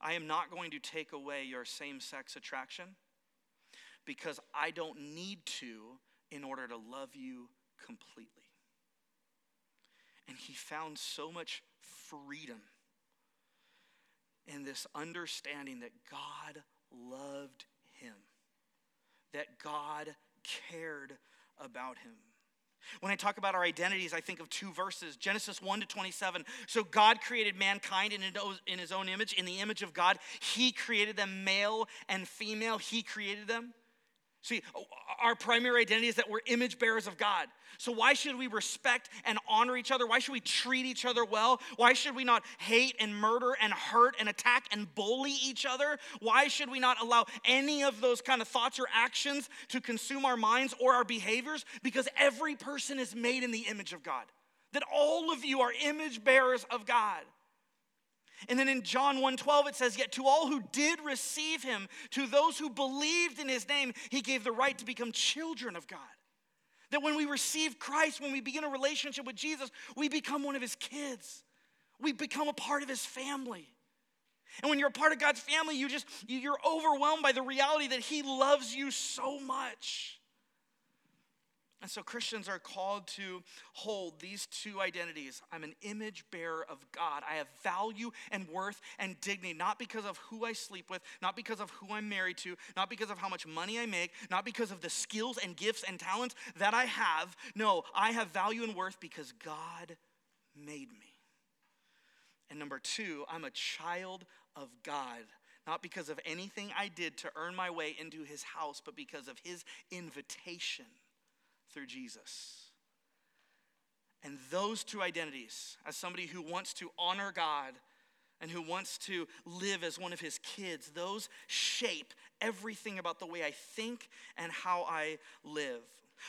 I am not going to take away your same sex attraction because I don't need to in order to love you completely. And he found so much freedom in this understanding that God loved him, that God cared about him. When I talk about our identities, I think of two verses Genesis 1 to 27. So God created mankind in his own image. In the image of God, he created them male and female. He created them. See, our primary identity is that we're image bearers of God. So, why should we respect and honor each other? Why should we treat each other well? Why should we not hate and murder and hurt and attack and bully each other? Why should we not allow any of those kind of thoughts or actions to consume our minds or our behaviors? Because every person is made in the image of God, that all of you are image bearers of God. And then in John 1:12 it says yet to all who did receive him to those who believed in his name he gave the right to become children of God. That when we receive Christ when we begin a relationship with Jesus we become one of his kids. We become a part of his family. And when you're a part of God's family, you just you're overwhelmed by the reality that he loves you so much. And so Christians are called to hold these two identities. I'm an image bearer of God. I have value and worth and dignity, not because of who I sleep with, not because of who I'm married to, not because of how much money I make, not because of the skills and gifts and talents that I have. No, I have value and worth because God made me. And number two, I'm a child of God not because of anything I did to earn my way into his house, but because of his invitation through Jesus. And those two identities, as somebody who wants to honor God and who wants to live as one of his kids, those shape everything about the way I think and how I live.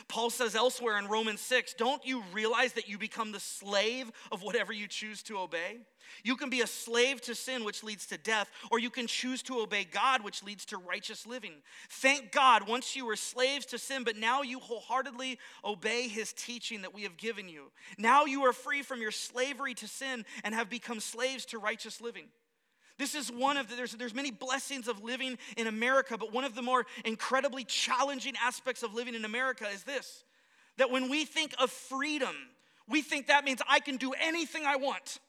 Paul says elsewhere in Romans 6 Don't you realize that you become the slave of whatever you choose to obey? You can be a slave to sin, which leads to death, or you can choose to obey God, which leads to righteous living. Thank God, once you were slaves to sin, but now you wholeheartedly obey his teaching that we have given you. Now you are free from your slavery to sin and have become slaves to righteous living. This is one of the, there's, there's many blessings of living in America, but one of the more incredibly challenging aspects of living in America is this that when we think of freedom, we think that means I can do anything I want.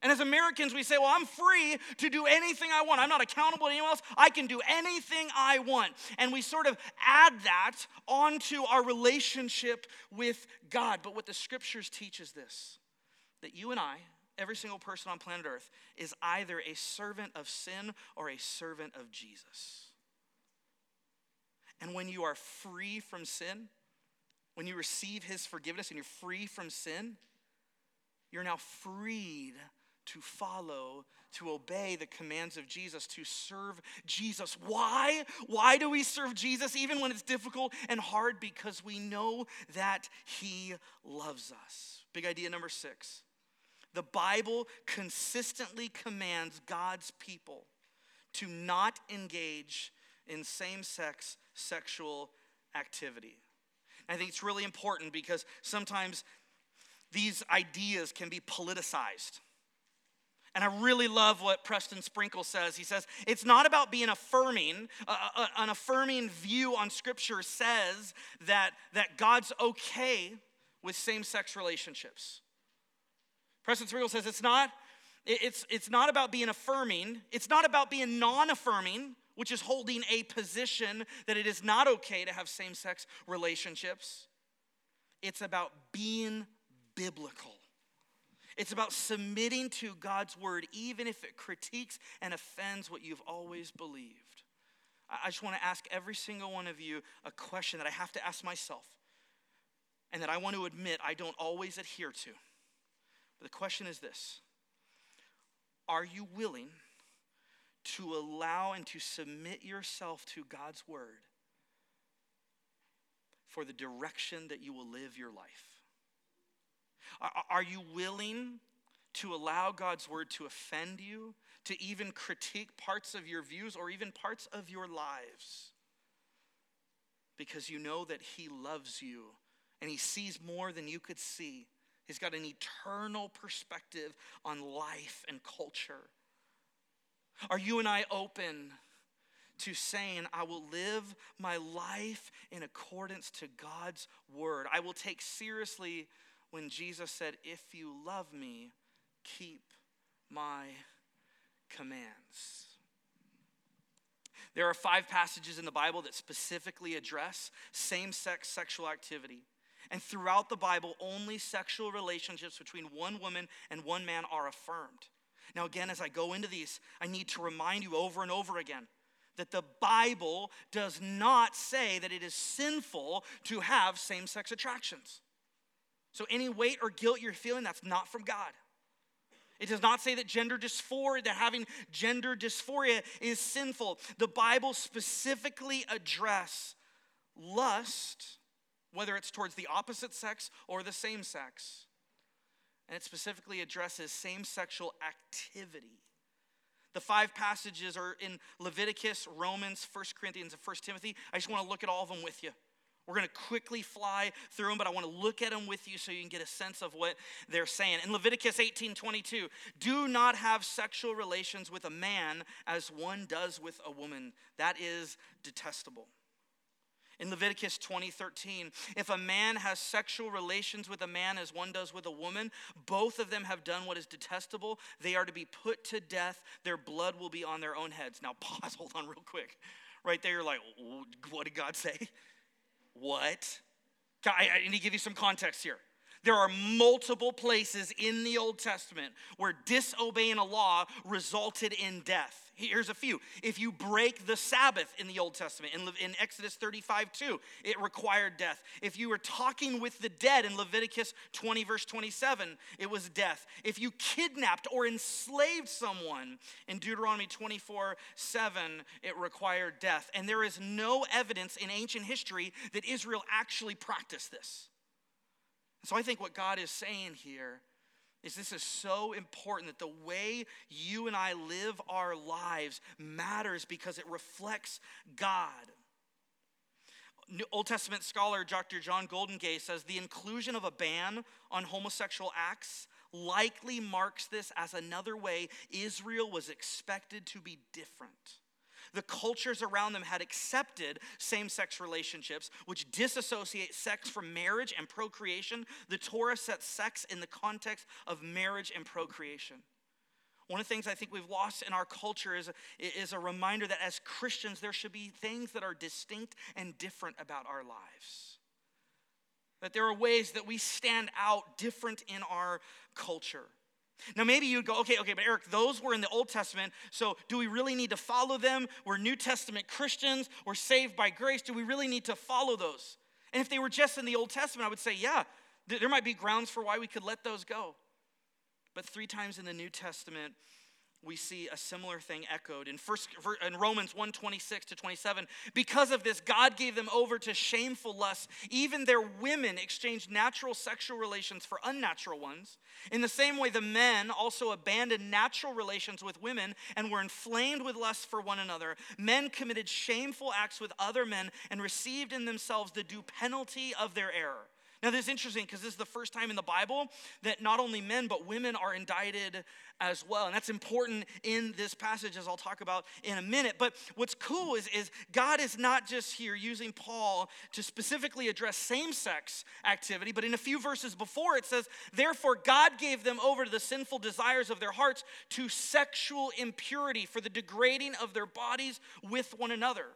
And as Americans, we say, well, I'm free to do anything I want. I'm not accountable to anyone else. I can do anything I want. And we sort of add that onto our relationship with God. But what the scriptures teach is this that you and I, every single person on planet Earth is either a servant of sin or a servant of Jesus. And when you are free from sin, when you receive his forgiveness and you're free from sin, you're now freed to follow, to obey the commands of Jesus, to serve Jesus. Why? Why do we serve Jesus even when it's difficult and hard? Because we know that he loves us. Big idea number six the Bible consistently commands God's people to not engage in same sex sexual activity. I think it's really important because sometimes these ideas can be politicized. And I really love what Preston Sprinkle says. He says, it's not about being affirming. Uh, uh, an affirming view on Scripture says that, that God's okay with same sex relationships. Preston Sprinkle says it's not, it's, it's not about being affirming, it's not about being non affirming, which is holding a position that it is not okay to have same sex relationships. It's about being biblical. It's about submitting to God's word, even if it critiques and offends what you've always believed. I just want to ask every single one of you a question that I have to ask myself and that I want to admit I don't always adhere to. The question is this Are you willing to allow and to submit yourself to God's word for the direction that you will live your life? Are you willing to allow God's word to offend you, to even critique parts of your views or even parts of your lives? Because you know that He loves you and He sees more than you could see. He's got an eternal perspective on life and culture. Are you and I open to saying, I will live my life in accordance to God's word? I will take seriously when Jesus said, If you love me, keep my commands. There are five passages in the Bible that specifically address same sex sexual activity. And throughout the Bible, only sexual relationships between one woman and one man are affirmed. Now, again, as I go into these, I need to remind you over and over again that the Bible does not say that it is sinful to have same sex attractions. So, any weight or guilt you're feeling, that's not from God. It does not say that gender dysphoria, that having gender dysphoria is sinful. The Bible specifically address lust whether it's towards the opposite sex or the same sex. And it specifically addresses same sexual activity. The five passages are in Leviticus, Romans, 1 Corinthians, and 1 Timothy. I just want to look at all of them with you. We're going to quickly fly through them, but I want to look at them with you so you can get a sense of what they're saying. In Leviticus 18 22, do not have sexual relations with a man as one does with a woman. That is detestable. In Leviticus 20, 13, if a man has sexual relations with a man as one does with a woman, both of them have done what is detestable. They are to be put to death. Their blood will be on their own heads. Now, pause, hold on real quick. Right there, you're like, what did God say? What? I, I need to give you some context here. There are multiple places in the Old Testament where disobeying a law resulted in death. Here's a few. If you break the Sabbath in the Old Testament, in, in Exodus 35 2, it required death. If you were talking with the dead in Leviticus 20, verse 27, it was death. If you kidnapped or enslaved someone in Deuteronomy 24 7, it required death. And there is no evidence in ancient history that Israel actually practiced this. So I think what God is saying here is this is so important that the way you and I live our lives matters because it reflects God. Old Testament scholar Dr. John Goldingay says the inclusion of a ban on homosexual acts likely marks this as another way Israel was expected to be different. The cultures around them had accepted same sex relationships, which disassociate sex from marriage and procreation. The Torah sets sex in the context of marriage and procreation. One of the things I think we've lost in our culture is, is a reminder that as Christians, there should be things that are distinct and different about our lives. That there are ways that we stand out different in our culture. Now, maybe you'd go, okay, okay, but Eric, those were in the Old Testament, so do we really need to follow them? We're New Testament Christians, we're saved by grace. Do we really need to follow those? And if they were just in the Old Testament, I would say, yeah, there might be grounds for why we could let those go. But three times in the New Testament, we see a similar thing echoed in first in Romans 1 26 to 27 because of this God gave them over to shameful lusts. Even their women exchanged natural sexual relations for unnatural ones. In the same way the men also abandoned natural relations with women and were inflamed with lust for one another. Men committed shameful acts with other men and received in themselves the due penalty of their error now, this is interesting because this is the first time in the Bible that not only men, but women are indicted as well. And that's important in this passage, as I'll talk about in a minute. But what's cool is, is God is not just here using Paul to specifically address same sex activity, but in a few verses before it says, Therefore, God gave them over to the sinful desires of their hearts to sexual impurity for the degrading of their bodies with one another.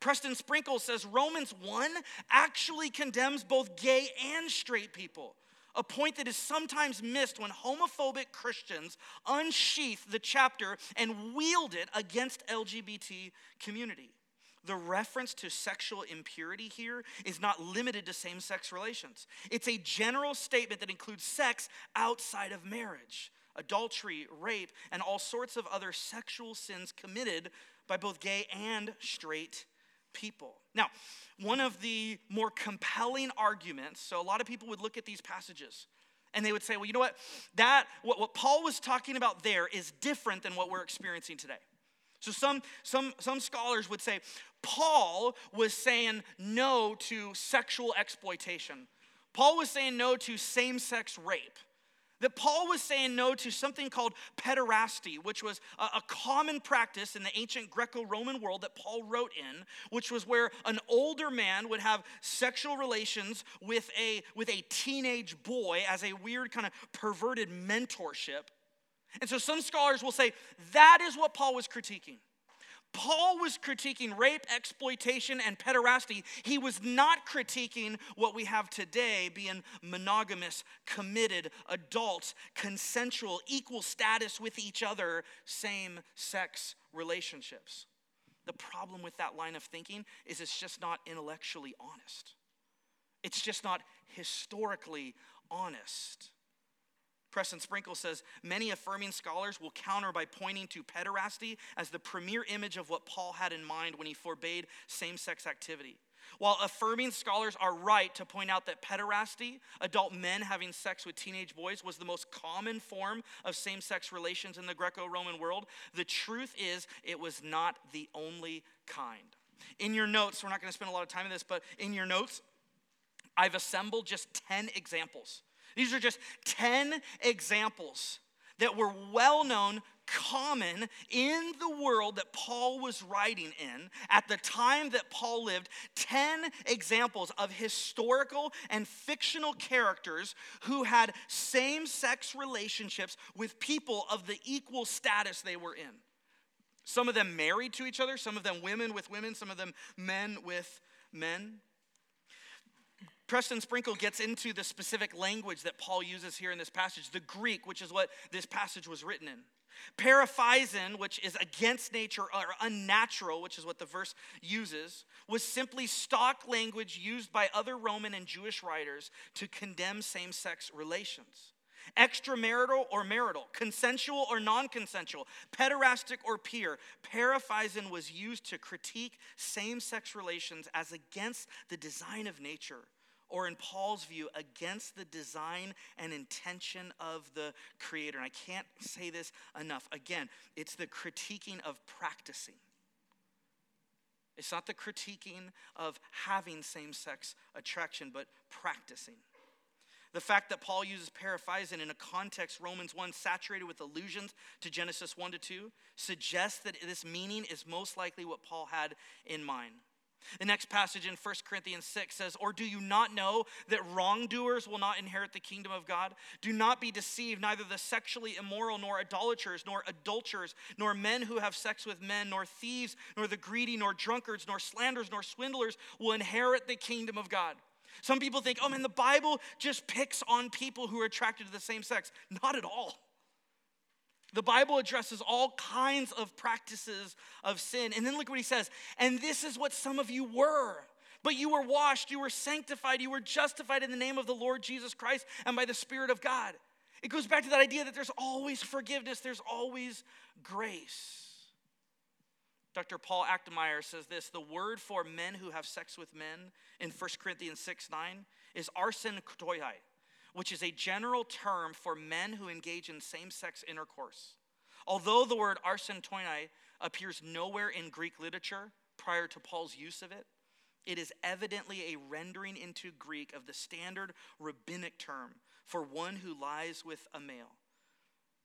Preston Sprinkle says Romans 1 actually condemns both gay and straight people. A point that is sometimes missed when homophobic Christians unsheath the chapter and wield it against LGBT community. The reference to sexual impurity here is not limited to same sex relations. It's a general statement that includes sex outside of marriage, adultery, rape, and all sorts of other sexual sins committed by both gay and straight people. Now, one of the more compelling arguments, so a lot of people would look at these passages and they would say, well, you know what? That, what, what Paul was talking about there is different than what we're experiencing today. So some, some, some scholars would say Paul was saying no to sexual exploitation. Paul was saying no to same sex rape that Paul was saying no to something called pederasty, which was a, common practice in the ancient Greco Roman world that Paul wrote in, which was where an older man would have sexual relations with a, with a teenage boy as a weird kind of perverted mentorship. And so some scholars will say that is what Paul was critiquing. Paul was critiquing rape, exploitation, and pederasty. He was not critiquing what we have today being monogamous, committed, adult, consensual, equal status with each other, same sex relationships. The problem with that line of thinking is it's just not intellectually honest, it's just not historically honest. Preston Sprinkle says many affirming scholars will counter by pointing to pederasty as the premier image of what Paul had in mind when he forbade same sex activity. While affirming scholars are right to point out that pederasty, adult men having sex with teenage boys, was the most common form of same sex relations in the Greco Roman world, the truth is it was not the only kind. In your notes, we're not going to spend a lot of time on this, but in your notes, I've assembled just 10 examples. These are just 10 examples that were well known, common in the world that Paul was writing in at the time that Paul lived. 10 examples of historical and fictional characters who had same sex relationships with people of the equal status they were in. Some of them married to each other, some of them women with women, some of them men with men. Preston Sprinkle gets into the specific language that Paul uses here in this passage, the Greek, which is what this passage was written in. Paraphysin, which is against nature or unnatural, which is what the verse uses, was simply stock language used by other Roman and Jewish writers to condemn same sex relations. Extramarital or marital, consensual or non consensual, pederastic or peer, paraphysin was used to critique same sex relations as against the design of nature or in Paul's view, against the design and intention of the Creator. And I can't say this enough. Again, it's the critiquing of practicing. It's not the critiquing of having same sex attraction, but practicing. The fact that Paul uses paraphysin in a context, Romans 1, saturated with allusions to Genesis 1 to 2, suggests that this meaning is most likely what Paul had in mind. The next passage in 1 Corinthians 6 says, Or do you not know that wrongdoers will not inherit the kingdom of God? Do not be deceived, neither the sexually immoral, nor idolaters, nor adulterers, nor men who have sex with men, nor thieves, nor the greedy, nor drunkards, nor slanderers, nor swindlers will inherit the kingdom of God. Some people think, oh man, the Bible just picks on people who are attracted to the same sex. Not at all. The Bible addresses all kinds of practices of sin. And then look what he says. And this is what some of you were. But you were washed, you were sanctified, you were justified in the name of the Lord Jesus Christ and by the Spirit of God. It goes back to that idea that there's always forgiveness, there's always grace. Dr. Paul Achtemeier says this the word for men who have sex with men in 1 Corinthians 6 9 is arsenokoitai which is a general term for men who engage in same sex intercourse. Although the word arsenokoitai appears nowhere in Greek literature prior to Paul's use of it, it is evidently a rendering into Greek of the standard rabbinic term for one who lies with a male.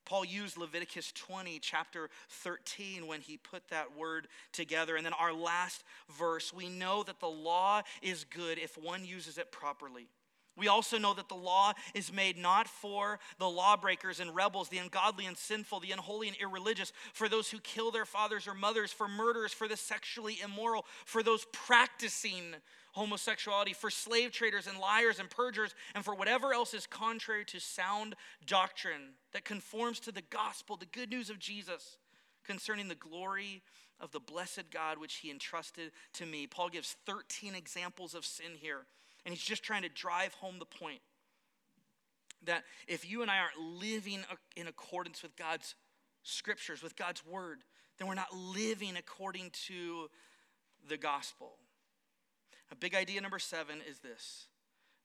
Paul used Leviticus 20, chapter 13, when he put that word together. And then our last verse, we know that the law is good if one uses it properly. We also know that the law is made not for the lawbreakers and rebels, the ungodly and sinful, the unholy and irreligious, for those who kill their fathers or mothers, for murderers, for the sexually immoral, for those practicing homosexuality, for slave traders and liars and perjurers, and for whatever else is contrary to sound doctrine that conforms to the gospel, the good news of Jesus concerning the glory of the blessed God which he entrusted to me. Paul gives 13 examples of sin here. And he's just trying to drive home the point that if you and I aren't living in accordance with God's scriptures, with God's word, then we're not living according to the gospel. A big idea number seven is this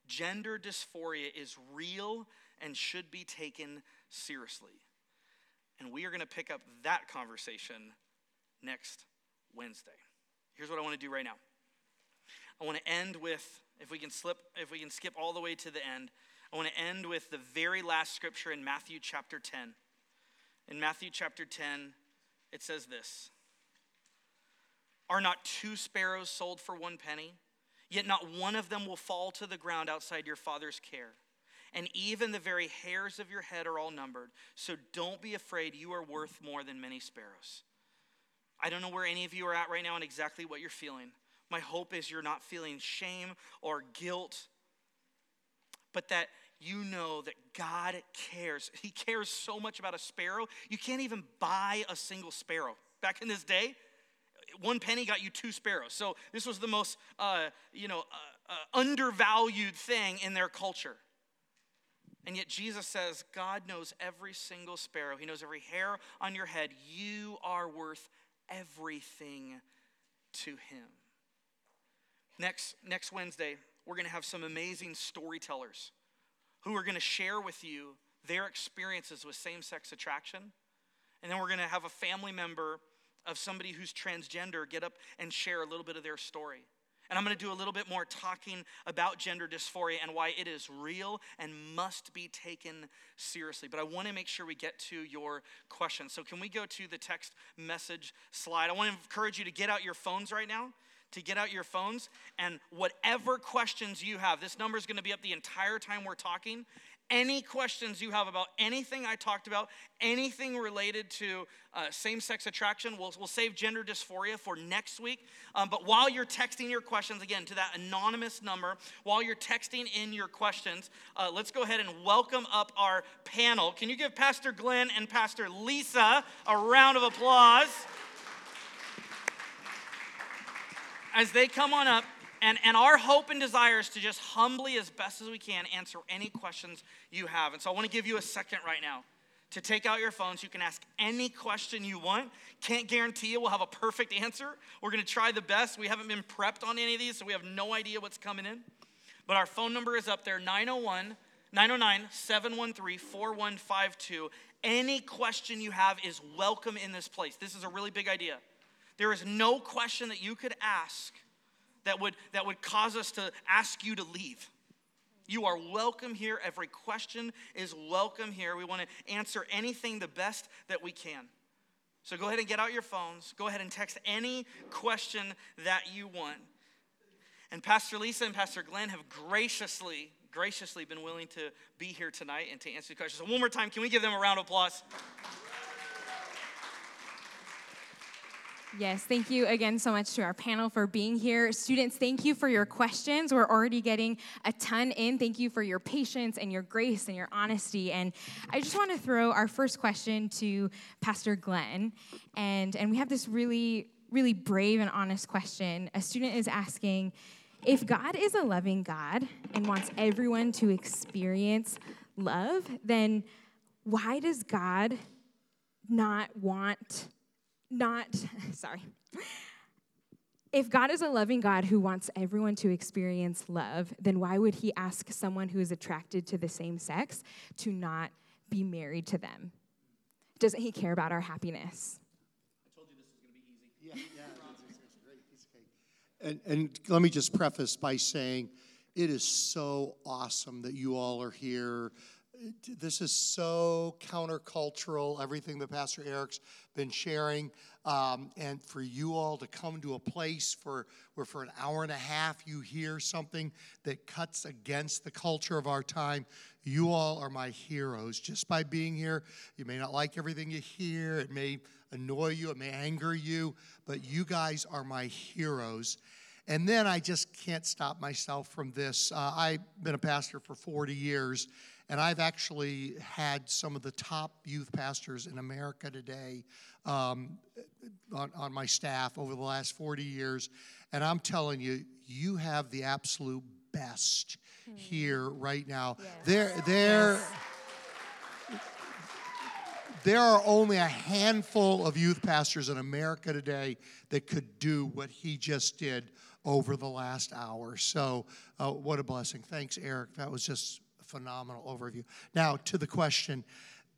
gender dysphoria is real and should be taken seriously. And we are going to pick up that conversation next Wednesday. Here's what I want to do right now I want to end with if we can slip, if we can skip all the way to the end, I want to end with the very last scripture in Matthew chapter 10. In Matthew chapter 10, it says this Are not two sparrows sold for one penny? Yet not one of them will fall to the ground outside your Father's care. And even the very hairs of your head are all numbered. So don't be afraid, you are worth more than many sparrows. I don't know where any of you are at right now and exactly what you're feeling. My hope is you're not feeling shame or guilt, but that you know that God cares. He cares so much about a sparrow. You can't even buy a single sparrow. Back in this day, one penny got you two sparrows. So this was the most, uh, you know, uh, uh, undervalued thing in their culture. And yet Jesus says, God knows every single sparrow. He knows every hair on your head. You are worth everything to him. Next, next Wednesday, we're going to have some amazing storytellers who are going to share with you their experiences with same sex attraction. And then we're going to have a family member of somebody who's transgender get up and share a little bit of their story. And I'm going to do a little bit more talking about gender dysphoria and why it is real and must be taken seriously. But I want to make sure we get to your questions. So, can we go to the text message slide? I want to encourage you to get out your phones right now to get out your phones and whatever questions you have, this number is going to be up the entire time we're talking. Any questions you have about anything I talked about, anything related to uh, same sex attraction, we'll, we'll save gender dysphoria for next week. Um, but while you're texting your questions, again, to that anonymous number, while you're texting in your questions, uh, let's go ahead and welcome up our panel. Can you give Pastor Glenn and Pastor Lisa a round of applause? As they come on up, and, and our hope and desire is to just humbly, as best as we can, answer any questions you have. And so I want to give you a second right now to take out your phones. You can ask any question you want. Can't guarantee you we'll have a perfect answer. We're going to try the best. We haven't been prepped on any of these, so we have no idea what's coming in. But our phone number is up there 901 909 713 4152. Any question you have is welcome in this place. This is a really big idea. There is no question that you could ask that would, that would cause us to ask you to leave. You are welcome here. Every question is welcome here. We want to answer anything the best that we can. So go ahead and get out your phones. Go ahead and text any question that you want. And Pastor Lisa and Pastor Glenn have graciously, graciously been willing to be here tonight and to answer the questions. So one more time, can we give them a round of applause? Yes, thank you again so much to our panel for being here. Students, thank you for your questions. We're already getting a ton in. Thank you for your patience and your grace and your honesty. And I just want to throw our first question to Pastor Glenn. And, and we have this really, really brave and honest question. A student is asking if God is a loving God and wants everyone to experience love, then why does God not want not, sorry. If God is a loving God who wants everyone to experience love, then why would he ask someone who is attracted to the same sex to not be married to them? Doesn't he care about our happiness? I told you this was going to be easy. Yeah, yeah, it's, it's great piece of cake. And, and let me just preface by saying it is so awesome that you all are here this is so countercultural, everything that Pastor Eric's been sharing. Um, and for you all to come to a place for, where for an hour and a half you hear something that cuts against the culture of our time, you all are my heroes. Just by being here, you may not like everything you hear, it may annoy you, it may anger you, but you guys are my heroes. And then I just can't stop myself from this. Uh, I've been a pastor for 40 years, and I've actually had some of the top youth pastors in America today um, on, on my staff over the last 40 years. And I'm telling you, you have the absolute best hmm. here right now. Yes. There, there. Yes. There are only a handful of youth pastors in America today that could do what he just did over the last hour. So, uh, what a blessing. Thanks, Eric. That was just phenomenal overview. Now, to the question,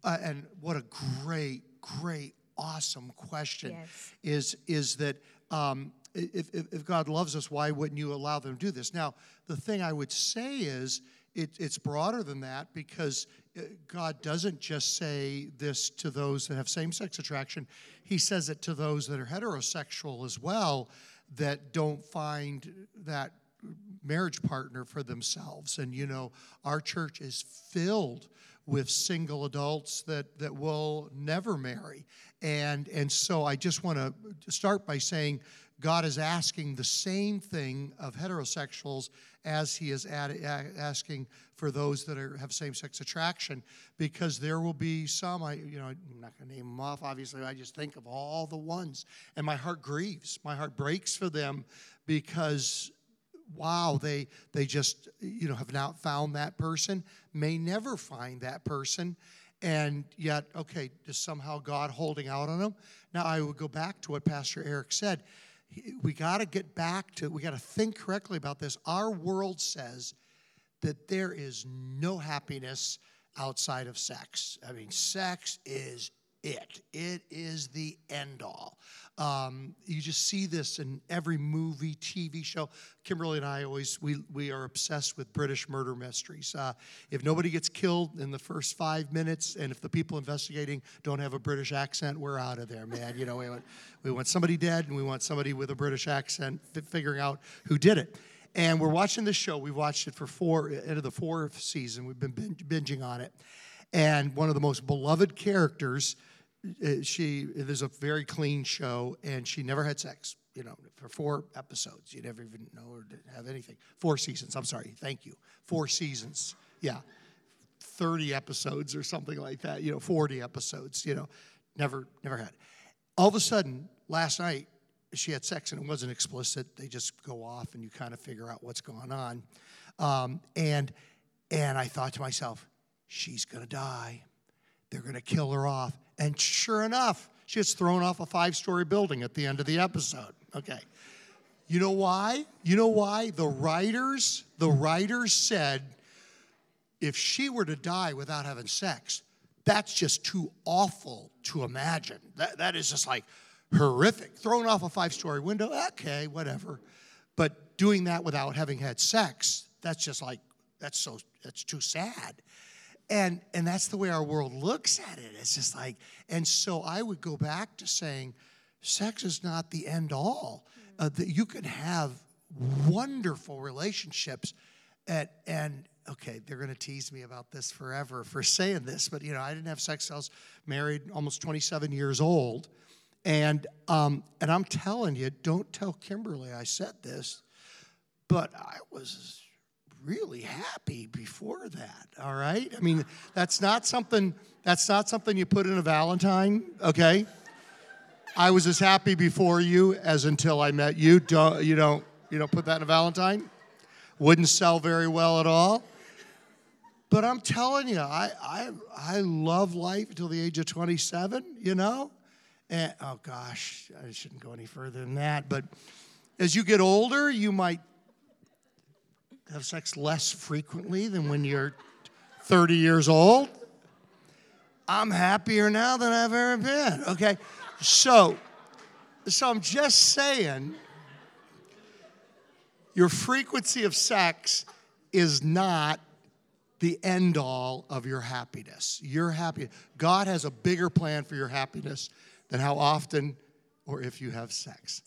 uh, and what a great, great, awesome question yes. is, is that um, if, if, if, God loves us, why wouldn't you allow them to do this? Now, the thing I would say is it, it's broader than that because uh, God doesn't just say this to those that have same sex attraction, He says it to those that are heterosexual as well that don't find that marriage partner for themselves. And you know, our church is filled with single adults that, that will never marry. And, and so I just want to start by saying God is asking the same thing of heterosexuals as he is asking for those that are, have same-sex attraction because there will be some I you know I'm not going to name them off obviously I just think of all the ones and my heart grieves my heart breaks for them because wow, they, they just, you know, have not found that person, may never find that person. And yet, okay, is somehow God holding out on them? Now, I would go back to what Pastor Eric said. We got to get back to, we got to think correctly about this. Our world says that there is no happiness outside of sex. I mean, sex is it. It is the end all. Um, you just see this in every movie, TV show. Kimberly and I always we we are obsessed with British murder mysteries. Uh, if nobody gets killed in the first five minutes, and if the people investigating don't have a British accent, we're out of there, man. You know, we want we want somebody dead, and we want somebody with a British accent figuring out who did it. And we're watching this show. We've watched it for four into the fourth season. We've been binging on it, and one of the most beloved characters she it is a very clean show and she never had sex you know for four episodes. You never even know her to have anything. Four seasons i'm sorry thank you. Four seasons yeah. 30 episodes or something like that you know 40 episodes you know never never had. All of a sudden last night she had sex and it wasn't explicit. They just go off and you kind of figure out what's going on. Um, and and i thought to myself she's to die. They're to kill her off and sure enough, she gets thrown off a five story building at the end of the episode. Okay. You know why? You know why? The writers, the writers said if she were to die without having sex, that's just too awful to imagine. That, that is just like horrific. Thrown off a five story window, okay, whatever. But doing that without having had sex, that's just like, that's so, that's too sad and and that's the way our world looks at it. It's just like and so i would go back to saying sex is not the end all. Uh, that you can have wonderful relationships and and okay they're going to tease me about this forever for saying this but you know i didn't have sex i was married almost 27 years old. And um, and i'm telling you don't tell kimberly i said this but i was really happy before that all right? I mean that's not something that's not something you put in a valentine okay? I was as happy before you as until i met you. Don't you don't you don't put that in a valentine? Wouldn't sell very well at all? But i'm telling you i i, I love life until the age of 27 you know? And oh gosh i shouldn't go any further than that but as you get older you might have sex less frequently than when you're 30 years old. I'm happier now than I've ever been. Okay, so, so I'm just saying, your frequency of sex is not the end all of your happiness. Your happy. God has a bigger plan for your happiness than how often or if you have sex.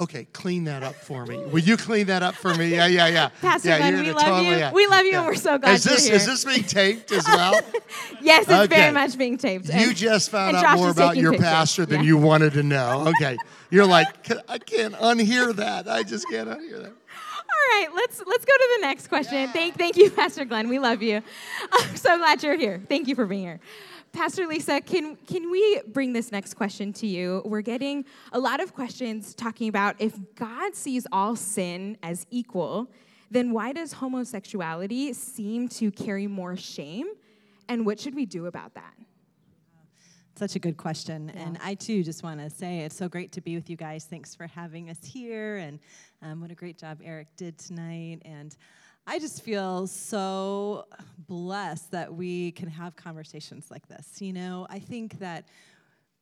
Okay, clean that up for me. Will you clean that up for me? Yeah, yeah, yeah. Pastor yeah, Glenn, we love totally, you. Yeah. We love you, yeah. and we're so glad is this, you're here. Is this being taped as well? yes, it's okay. very much being taped. You and, just found out more about your pictures. pastor than yeah. you wanted to know. Okay, you're like, I can't unhear that. I just can't unhear that. All right, let's let's go to the next question. Thank thank you, Pastor Glenn. We love you. I'm so glad you're here. Thank you for being here. Pastor Lisa, can, can we bring this next question to you? We're getting a lot of questions talking about if God sees all sin as equal, then why does homosexuality seem to carry more shame? And what should we do about that? Such a good question. Yeah. And I too just want to say it's so great to be with you guys. Thanks for having us here. And um, what a great job Eric did tonight. And I just feel so blessed that we can have conversations like this. You know, I think that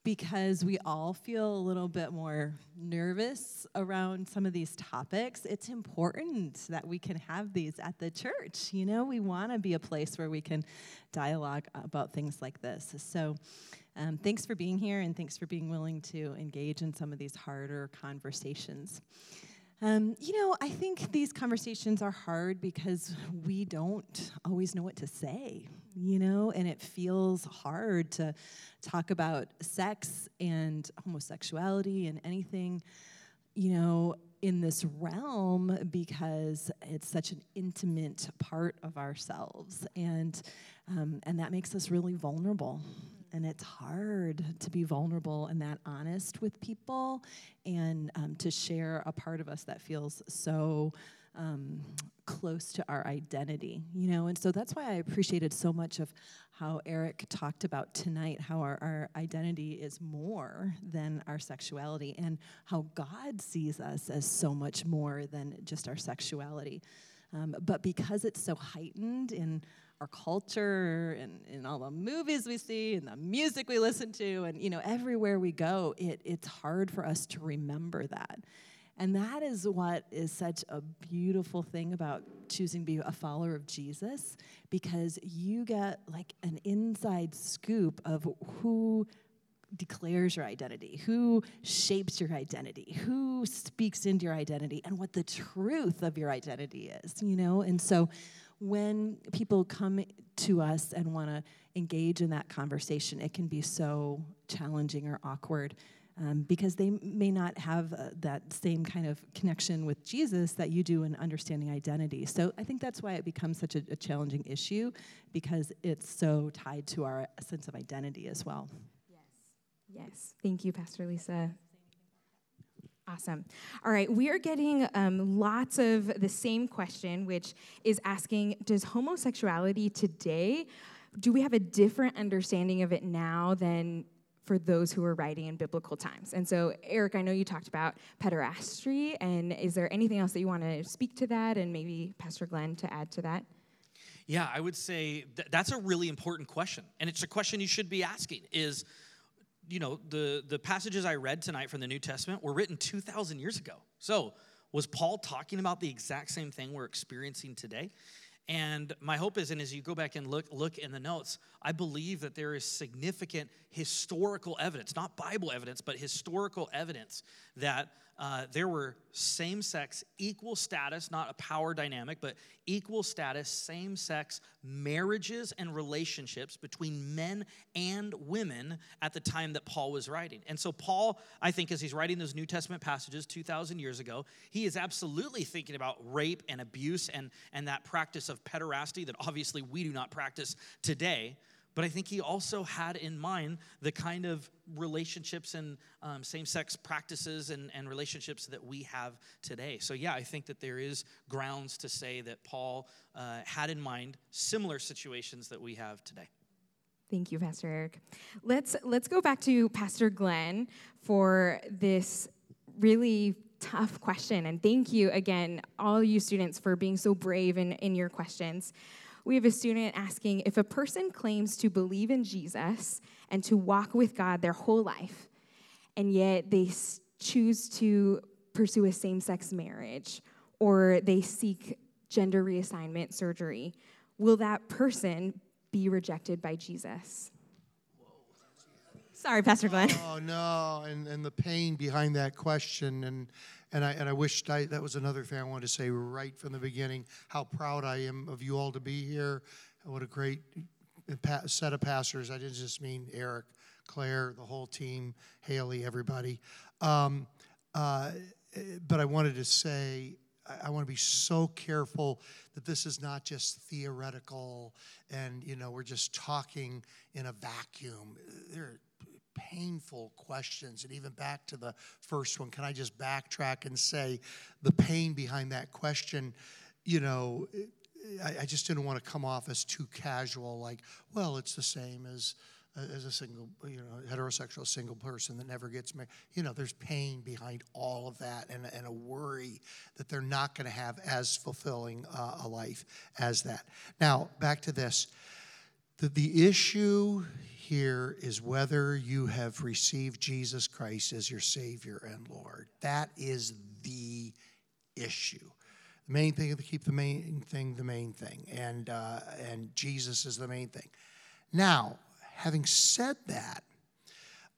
because we all feel a little bit more nervous around some of these topics, it's important that we can have these at the church. You know, we want to be a place where we can dialogue about things like this. So, um, thanks for being here and thanks for being willing to engage in some of these harder conversations. Um, you know, I think these conversations are hard because we don't always know what to say, you know, and it feels hard to talk about sex and homosexuality and anything, you know, in this realm because it's such an intimate part of ourselves. And, um, and that makes us really vulnerable and it's hard to be vulnerable and that honest with people and um, to share a part of us that feels so um, close to our identity, you know? And so that's why I appreciated so much of how Eric talked about tonight, how our, our identity is more than our sexuality and how God sees us as so much more than just our sexuality. Um, but because it's so heightened in our culture and in all the movies we see and the music we listen to and you know everywhere we go it, it's hard for us to remember that and that is what is such a beautiful thing about choosing to be a follower of jesus because you get like an inside scoop of who declares your identity, who shapes your identity, who speaks into your identity, and what the truth of your identity is, you know? And so when people come to us and want to engage in that conversation, it can be so challenging or awkward. Um, because they may not have uh, that same kind of connection with Jesus that you do in understanding identity. So I think that's why it becomes such a, a challenging issue because it's so tied to our sense of identity as well. Yes. Yes. Thank you, Pastor Lisa. Awesome. All right, we are getting um, lots of the same question, which is asking Does homosexuality today, do we have a different understanding of it now than for those who were writing in biblical times? And so, Eric, I know you talked about pederasty, and is there anything else that you want to speak to that, and maybe Pastor Glenn to add to that? Yeah, I would say th- that's a really important question, and it's a question you should be asking. Is you know, the, the passages I read tonight from the New Testament were written 2,000 years ago. So, was Paul talking about the exact same thing we're experiencing today? And my hope is, and as you go back and look, look in the notes, I believe that there is significant historical evidence, not Bible evidence, but historical evidence that uh, there were same sex, equal status, not a power dynamic, but equal status, same sex marriages and relationships between men and women at the time that Paul was writing. And so, Paul, I think, as he's writing those New Testament passages 2,000 years ago, he is absolutely thinking about rape and abuse and, and that practice of pederasty that obviously we do not practice today. But I think he also had in mind the kind of relationships and um, same sex practices and, and relationships that we have today. So, yeah, I think that there is grounds to say that Paul uh, had in mind similar situations that we have today. Thank you, Pastor Eric. Let's, let's go back to Pastor Glenn for this really tough question. And thank you again, all you students, for being so brave in, in your questions we have a student asking if a person claims to believe in Jesus and to walk with God their whole life, and yet they choose to pursue a same sex marriage or they seek gender reassignment surgery, will that person be rejected by Jesus? Sorry, Pastor Glenn. Oh no, and and the pain behind that question, and and I and I wished I that was another thing I wanted to say right from the beginning. How proud I am of you all to be here. What a great set of pastors. I didn't just mean Eric, Claire, the whole team, Haley, everybody. Um, uh, but I wanted to say I want to be so careful that this is not just theoretical and you know we're just talking in a vacuum. There painful questions. And even back to the first one, can I just backtrack and say the pain behind that question, you know, I, I just didn't want to come off as too casual, like, well, it's the same as as a single, you know, heterosexual single person that never gets married. You know, there's pain behind all of that and, and a worry that they're not going to have as fulfilling uh, a life as that. Now, back to this. The, the issue here is whether you have received Jesus Christ as your Savior and Lord. That is the issue. The main thing to keep the main thing the main thing, and uh, and Jesus is the main thing. Now, having said that,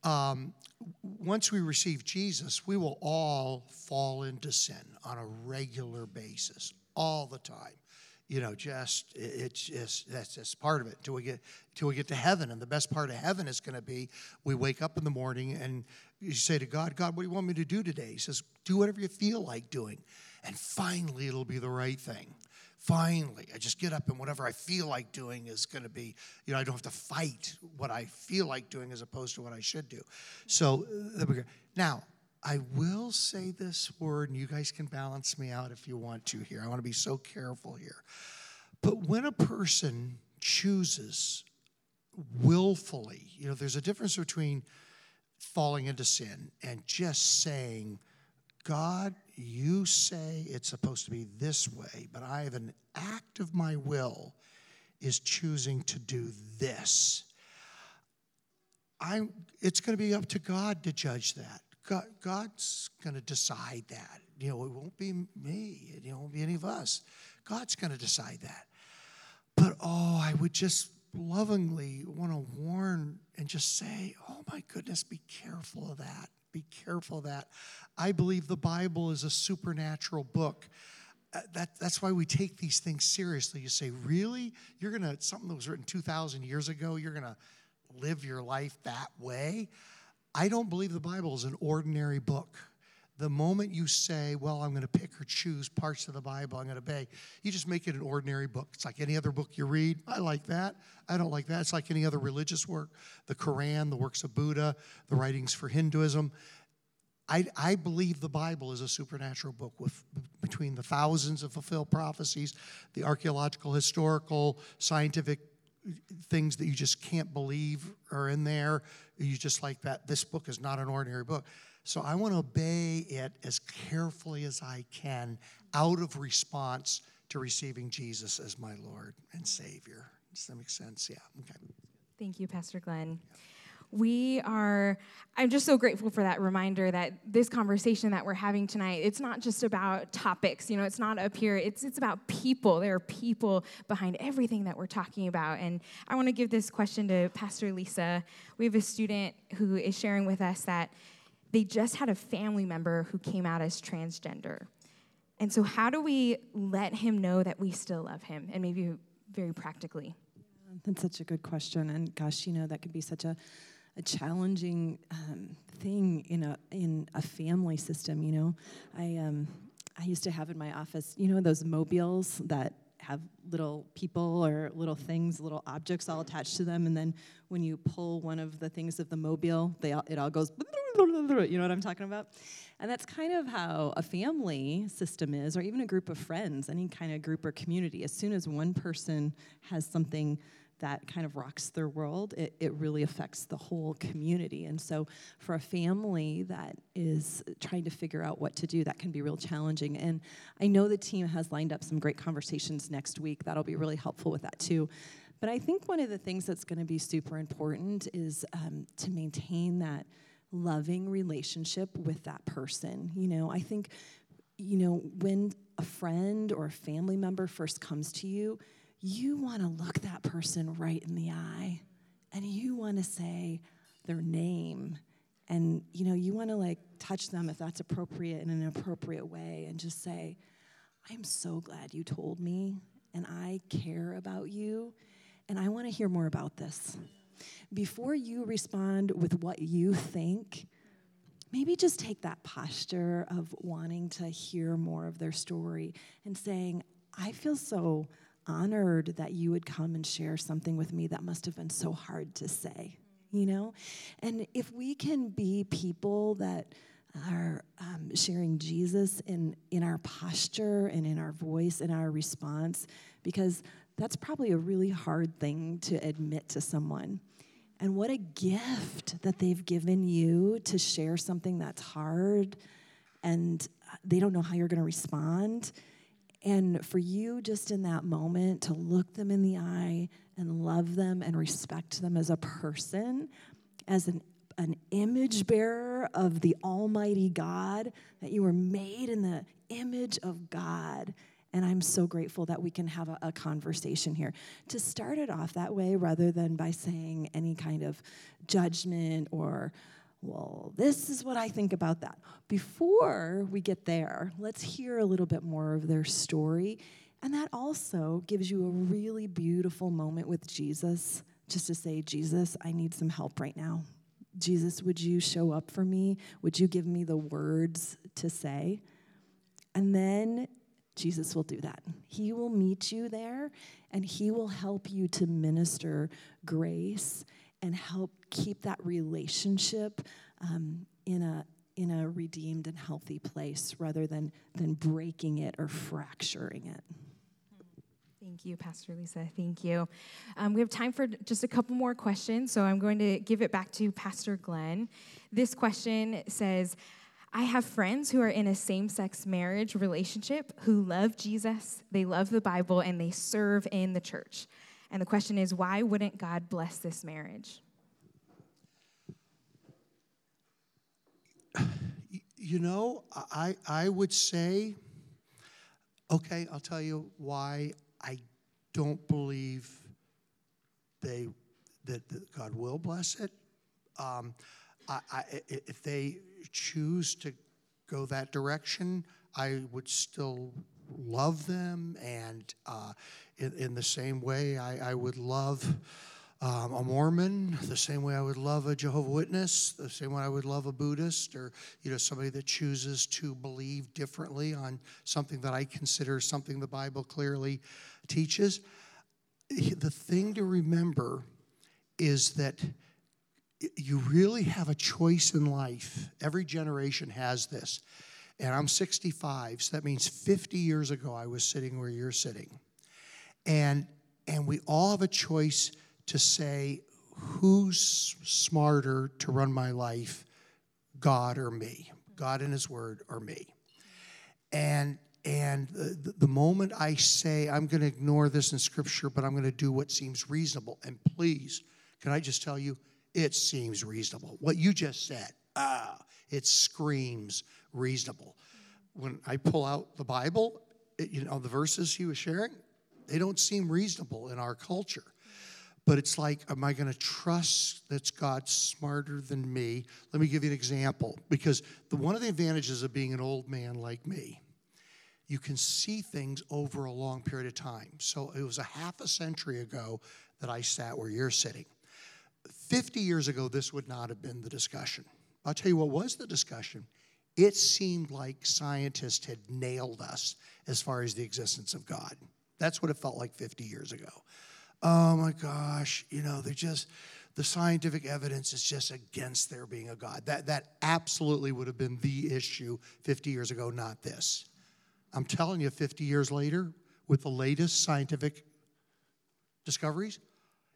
um, once we receive Jesus, we will all fall into sin on a regular basis, all the time you know, just it's just that's just part of it until we get until we get to heaven. And the best part of heaven is going to be we wake up in the morning and you say to God, God, what do you want me to do today? He says, do whatever you feel like doing, and finally it'll be the right thing. Finally, I just get up and whatever I feel like doing is going to be, you know, I don't have to fight what I feel like doing as opposed to what I should do. So uh, now I will say this word, and you guys can balance me out if you want to here. I want to be so careful here. But when a person chooses willfully, you know, there's a difference between falling into sin and just saying, God, you say it's supposed to be this way, but I have an act of my will is choosing to do this. I'm, it's going to be up to God to judge that. God, God's going to decide that. You know, it won't be me. It won't be any of us. God's going to decide that. But oh, I would just lovingly want to warn and just say, oh my goodness, be careful of that. Be careful of that. I believe the Bible is a supernatural book. Uh, that, that's why we take these things seriously. You say, really? You're going to, something that was written 2,000 years ago, you're going to live your life that way? I don't believe the Bible is an ordinary book. The moment you say, well, I'm going to pick or choose parts of the Bible I'm going to obey, you just make it an ordinary book. It's like any other book you read. I like that. I don't like that. It's like any other religious work the Quran, the works of Buddha, the writings for Hinduism. I, I believe the Bible is a supernatural book with between the thousands of fulfilled prophecies, the archaeological, historical, scientific uh, things that you just can't believe are in there. You just like that. This book is not an ordinary book. So I want to obey it as carefully as I can out of response to receiving Jesus as my Lord and Savior. Does that make sense? Yeah. Okay. Thank you, Pastor Glenn. We are, I'm just so grateful for that reminder that this conversation that we're having tonight, it's not just about topics, you know, it's not up here, it's, it's about people. There are people behind everything that we're talking about. And I want to give this question to Pastor Lisa. We have a student who is sharing with us that they just had a family member who came out as transgender. And so, how do we let him know that we still love him? And maybe very practically. That's such a good question. And gosh, you know, that could be such a, a challenging um, thing in a, in a family system, you know. I, um, I used to have in my office, you know, those mobiles that have little people or little things, little objects all attached to them, and then when you pull one of the things of the mobile, they all, it all goes. You know what I'm talking about? And that's kind of how a family system is, or even a group of friends, any kind of group or community. As soon as one person has something that kind of rocks their world, it, it really affects the whole community. And so, for a family that is trying to figure out what to do, that can be real challenging. And I know the team has lined up some great conversations next week. That'll be really helpful with that, too. But I think one of the things that's going to be super important is um, to maintain that loving relationship with that person. You know, I think, you know, when a friend or a family member first comes to you, you want to look that person right in the eye and you want to say their name and you know you want to like touch them if that's appropriate in an appropriate way and just say i'm so glad you told me and i care about you and i want to hear more about this. Before you respond with what you think maybe just take that posture of wanting to hear more of their story and saying i feel so honored that you would come and share something with me that must have been so hard to say, you know? And if we can be people that are um, sharing Jesus in, in our posture and in our voice and our response, because that's probably a really hard thing to admit to someone. And what a gift that they've given you to share something that's hard and they don't know how you're going to respond and for you, just in that moment, to look them in the eye and love them and respect them as a person, as an, an image bearer of the Almighty God, that you were made in the image of God. And I'm so grateful that we can have a, a, conversation here. To start it off that way rather than by saying any kind of judgment or well, this is what I think about that. Before we get there, let's hear a little bit more of their story. And that also gives you a really beautiful moment with Jesus, just to say, Jesus, I need some help right now. Jesus, would you show up for me? Would you give me the words to say? And then Jesus will do that. He will meet you there and he will help you to minister grace and help keep that relationship um, in a in a redeemed and healthy place rather than than breaking it or fracturing it. Thank you, Pastor Lisa. Thank you. Um, we have time for just a couple more questions, so I'm going to give it back to Pastor Glenn. This question says, I have friends who are in a same sex marriage relationship who love Jesus, they love the Bible, and they serve in the church. And the question is, why wouldn't God bless this marriage? You know, I, I would say, okay, I'll tell you why I don't believe they that, that God will bless it. Um, I, I, if they choose to go that direction, I would still love them, and uh, in, in, the same way, I, I would love um, a Mormon, the same way I would love a Jehovah Witness, the same way I would love a Buddhist, or you know somebody that chooses to believe differently on something that I consider something the Bible clearly teaches. The thing to remember is that you really have a choice in life. Every generation has this. And I'm 65, so that means 50 years ago I was sitting where you're sitting. And and we all have a choice to say who's smarter to run my life, God or me, God and his word or me. And and the, the moment I say I'm going to ignore this in scripture, but I'm going to do what seems reasonable, and please, can I just tell you, it seems reasonable. What you just said, ah, it screams reasonable. When I pull out the Bible, it, you know, the verses he was sharing, they don't seem reasonable in our culture. But it's like, am I going to trust that God smarter than me? Let me give you an example. Because the, one of the advantages of being an old man like me, you can see things over a long period of time. So it was a half a century ago that I sat where you're sitting. 50 years ago, this would not have been the discussion. I'll tell you what was the discussion. It seemed like scientists had nailed us as far as the existence of God. That's what it felt like 50 years ago. Oh my gosh, you know, they're just, the scientific evidence is just against there being a God. That, that absolutely would have been the issue 50 years ago, not this. I'm telling you, 50 years later, with the latest scientific discoveries,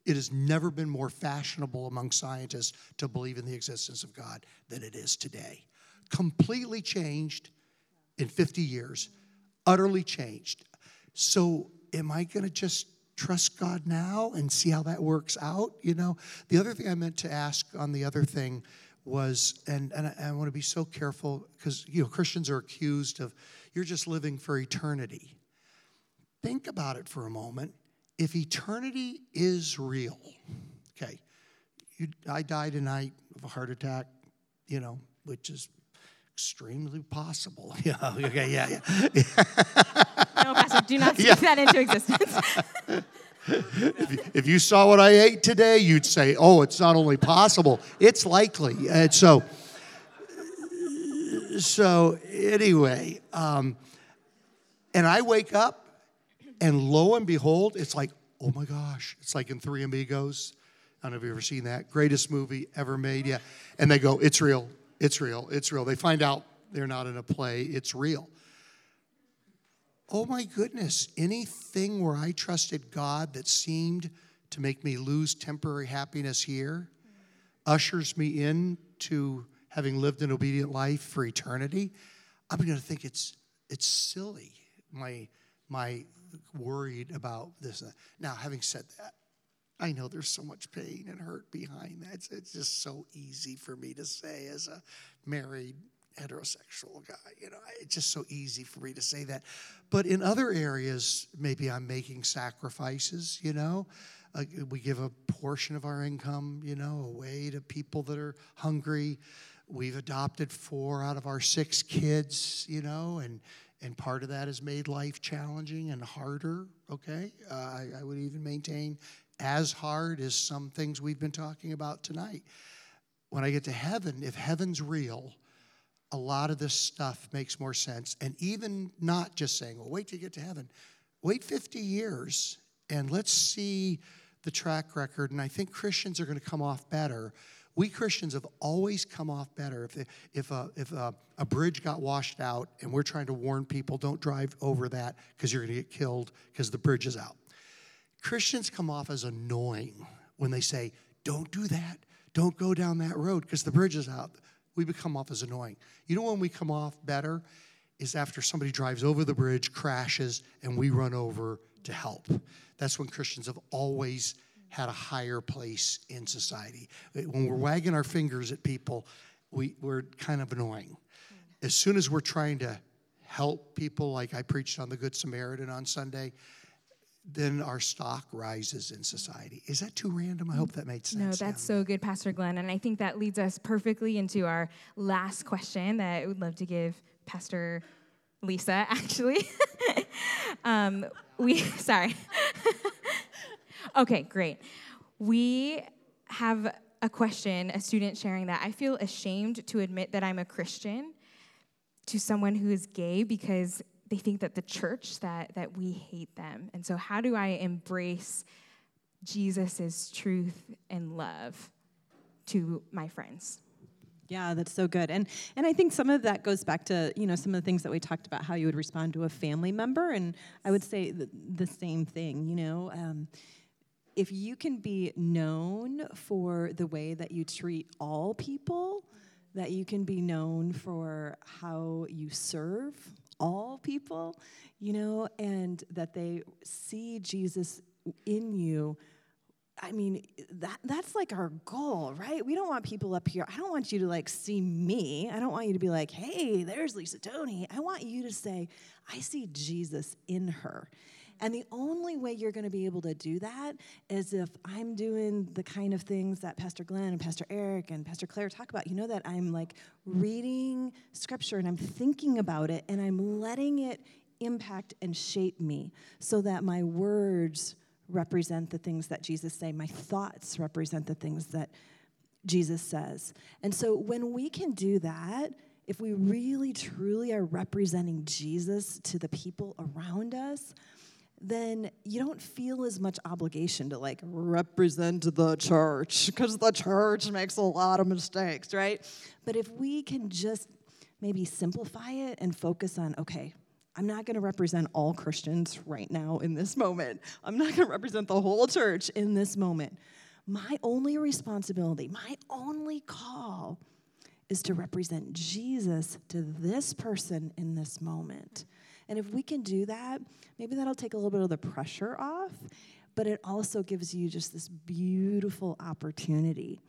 it has never been more fashionable among scientists to believe in the existence of God than it is today. Completely changed in 50 years, utterly changed. So, am I going to just trust God now and see how that works out? You know, the other thing I meant to ask on the other thing was, and, and I, I want to be so careful because, you know, Christians are accused of, you're just living for eternity. Think about it for a moment if eternity is real, okay, you, I die tonight of a heart attack, you know, which is extremely possible. Yeah, okay, yeah, yeah. no, Pastor, do not speak yeah. that into existence. if, you, if, you, saw what I ate today, you'd say, oh, it's not only possible, it's likely. And so, so anyway, um, and I wake up and lo and behold, it's like, oh my gosh, it's like in Three Amigos. I don't know if you've ever seen that. Greatest movie ever made. Yeah. And they go, it's real, it's real, it's real. They find out they're not in a play, it's real. Oh my goodness, anything where I trusted God that seemed to make me lose temporary happiness here ushers me in to having lived an obedient life for eternity, I'm going to think it's it's silly. My my worried about this. Now, having said that, I know there's so much pain and hurt behind that. It's, it's just so easy for me to say as a married heterosexual guy. You know, it's just so easy for me to say that. But in other areas, maybe I'm making sacrifices, you know. Uh, we give a portion of our income, you know, away to people that are hungry. We've adopted four out of our six kids, you know, and and part of that has made life challenging and harder, okay? Uh, I, I would even maintain as hard as some things we've been talking about tonight. When I get to heaven, if heaven's real, a lot of this stuff makes more sense. And even not just saying, well, wait till you get to heaven, wait 50 years and let's see the track record. And I think Christians are going to come off better we Christians have always come off better. If, if, a, if a, a bridge got washed out and we're trying to warn people, don't drive over that because you're going to get killed because the bridge is out. Christians come off as annoying when they say, don't do that. Don't go down that road because the bridge is out. We become off as annoying. You know when we come off better? Is after somebody drives over the bridge, crashes, and we run over to help. That's when Christians have always had a higher place in society. When we're wagging our fingers at people, we, we're kind of annoying. As soon as we're trying to help people, like I preached on the Good Samaritan on Sunday, then our stock rises in society. Is that too random? I hope that made sense. No, that's so good, Pastor Glenn. And I think that leads us perfectly into our last question that I would love to give Pastor Lisa, actually. um, we, sorry. okay, great. We have a question, a student sharing that I feel ashamed to admit that I'm a Christian to someone who is gay because they think that the church that that we hate them. And so how do I embrace Jesus' truth and love to my friends? Yeah, that's so good. And and I think some of that goes back to, you know, some of the things that we talked about how you would respond to a family member and I would say the, the same thing, you know. Um, if you can be known for the way that you treat all people, that you can be known for how you serve all people, you know, and that they see Jesus in you. I mean, that that's like our goal, right? We don't want people up here. I don't want you to like see me. I don't want you to be like, "Hey, there's Lisa Tony." I want you to say, "I see Jesus in her." And the only way you're going to be able to do that is if I'm doing the kind of things that Pastor Glenn and Pastor Eric and Pastor Claire talk about. You know, that I'm like mm. reading scripture and I'm thinking about it and I'm letting it impact and shape me so that my words represent the things that Jesus say, my thoughts represent the things that Jesus says. And so when we can do that, if we really truly are representing Jesus to the people around us, then you don't feel as much obligation to like represent the church because the church makes a lot of mistakes, right? But if we can just maybe simplify it and focus on, okay, I'm not going to represent all Christians right now in this moment. I'm not going to represent the whole church in this moment. My only responsibility, my only call is to represent Jesus to this person in this moment. And if we can do that, maybe that'll take a little bit of the pressure off, but it also gives you just this beautiful opportunity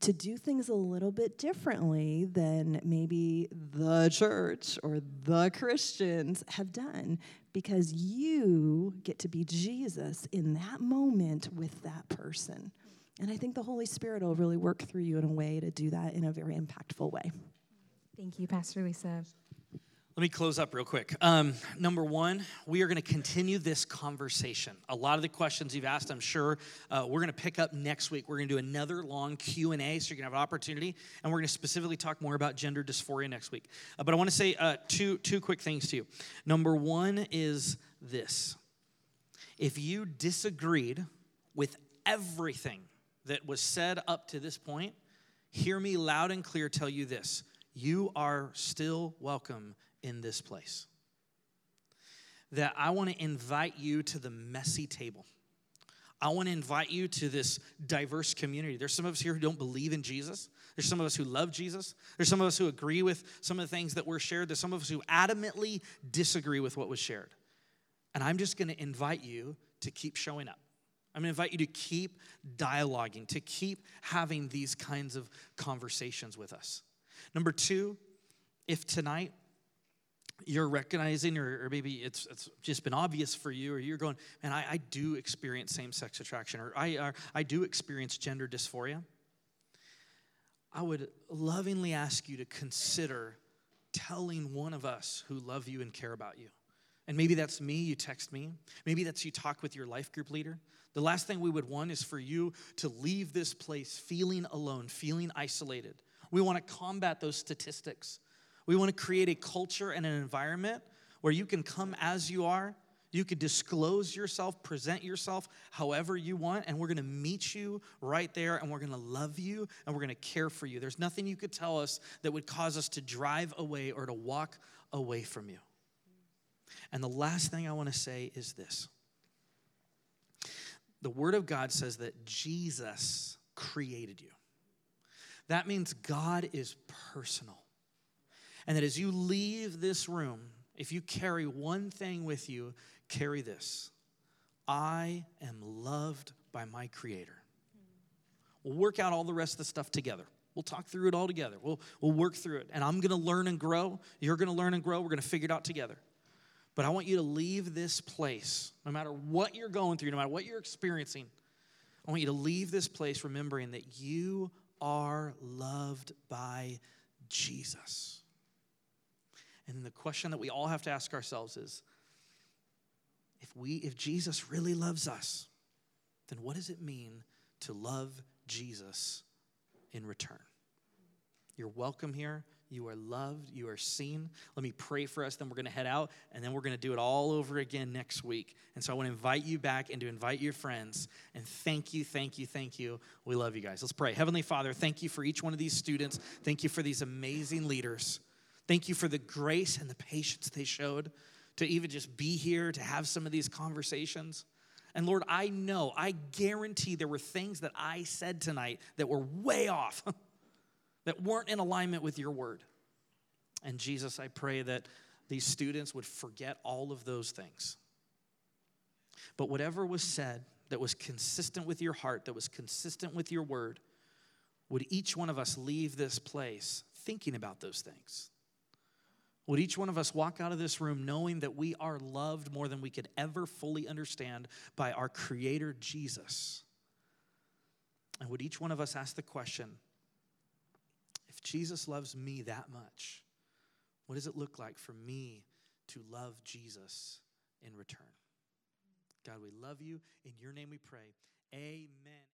to do things a little bit differently than maybe the church or the Christians have done because you get to be Jesus in that moment with that person. And I think the Holy Spirit will really work through you in a way to do that in a very impactful way. Thank you, Pastor Lisa. Let me close up real quick. Um, number one, we are going to continue this conversation. A lot of the questions you've asked, I'm sure, uh, we're going to pick up next week. We're going to do another long Q and A, so you're going to have an opportunity, and we're going to specifically talk more about gender dysphoria next week. Uh, but I want to say uh, two two quick things to you. Number one is this: if you disagreed with everything that was said up to this point, hear me loud and clear. Tell you this: you are still welcome in this place. That I want to invite you to the messy table. I want to invite you to this diverse community. There's some of us here who don't believe in Jesus. There's some of us who love Jesus. There's some of us who agree with some of the things that were shared. There's some of us who adamantly disagree with what was shared. And I'm just going to invite you to keep showing up. I'm going to invite you to keep dialoguing, to keep having these kinds of conversations with us. Number two, if tonight you're recognizing, or, or maybe it's, it's just been obvious for you, or you're going, man, I, I do experience same sex attraction, or I, or I do experience gender dysphoria. I would lovingly ask you to consider telling one of us who love you and care about you. And maybe that's me, you text me. Maybe that's you talk with your life group leader. The last thing we would want is for you to leave this place feeling alone, feeling isolated. We want to combat those statistics we want to create a culture and an environment where you can come as you are. You can disclose yourself, present yourself however you want, and we're gonna meet you right there and we're gonna love you and we're gonna care for you. There's nothing you could tell us that would cause us to drive away or to walk away from you. And the last thing I wanna say is this the Word of God says that Jesus created you. That means God is personal. And that as you leave this room, if you carry one thing with you, carry this I am loved by my Creator. We'll work out all the rest of the stuff together. We'll talk through it all together. We'll, we'll work through it. And I'm going to learn and grow. You're going to learn and grow. We're going to figure it out together. But I want you to leave this place, no matter what you're going through, no matter what you're experiencing. I want you to leave this place remembering that you are loved by Jesus. And the question that we all have to ask ourselves is if we if Jesus really loves us, then what does it mean to love Jesus in return? You're welcome here. You are loved. You are seen. Let me pray for us. Then we're going to head out, and then we're going to do it all over again next week. And so I want to invite you back and to invite your friends. And thank you, thank you, thank you. We love you guys. Let's pray. Heavenly Father, thank you for each one of these students. Thank you for these amazing leaders. Thank you for the grace and the patience they showed to even just be here, to have some of these conversations. And Lord, I know, I guarantee there were things that I said tonight that were way off. that weren't in alignment with your word. And Jesus, I pray that these students would forget all of those things. But whatever was said that was consistent with your heart, that was consistent with your word, would each one of us leave this place thinking about those things? Would each one of us walk out of this room knowing that we are loved more than we could ever fully understand by our Creator Jesus? And would each one of us ask the question if Jesus loves me that much, what does it look like for me to love Jesus in return? God, we love you. In your name we pray. Amen.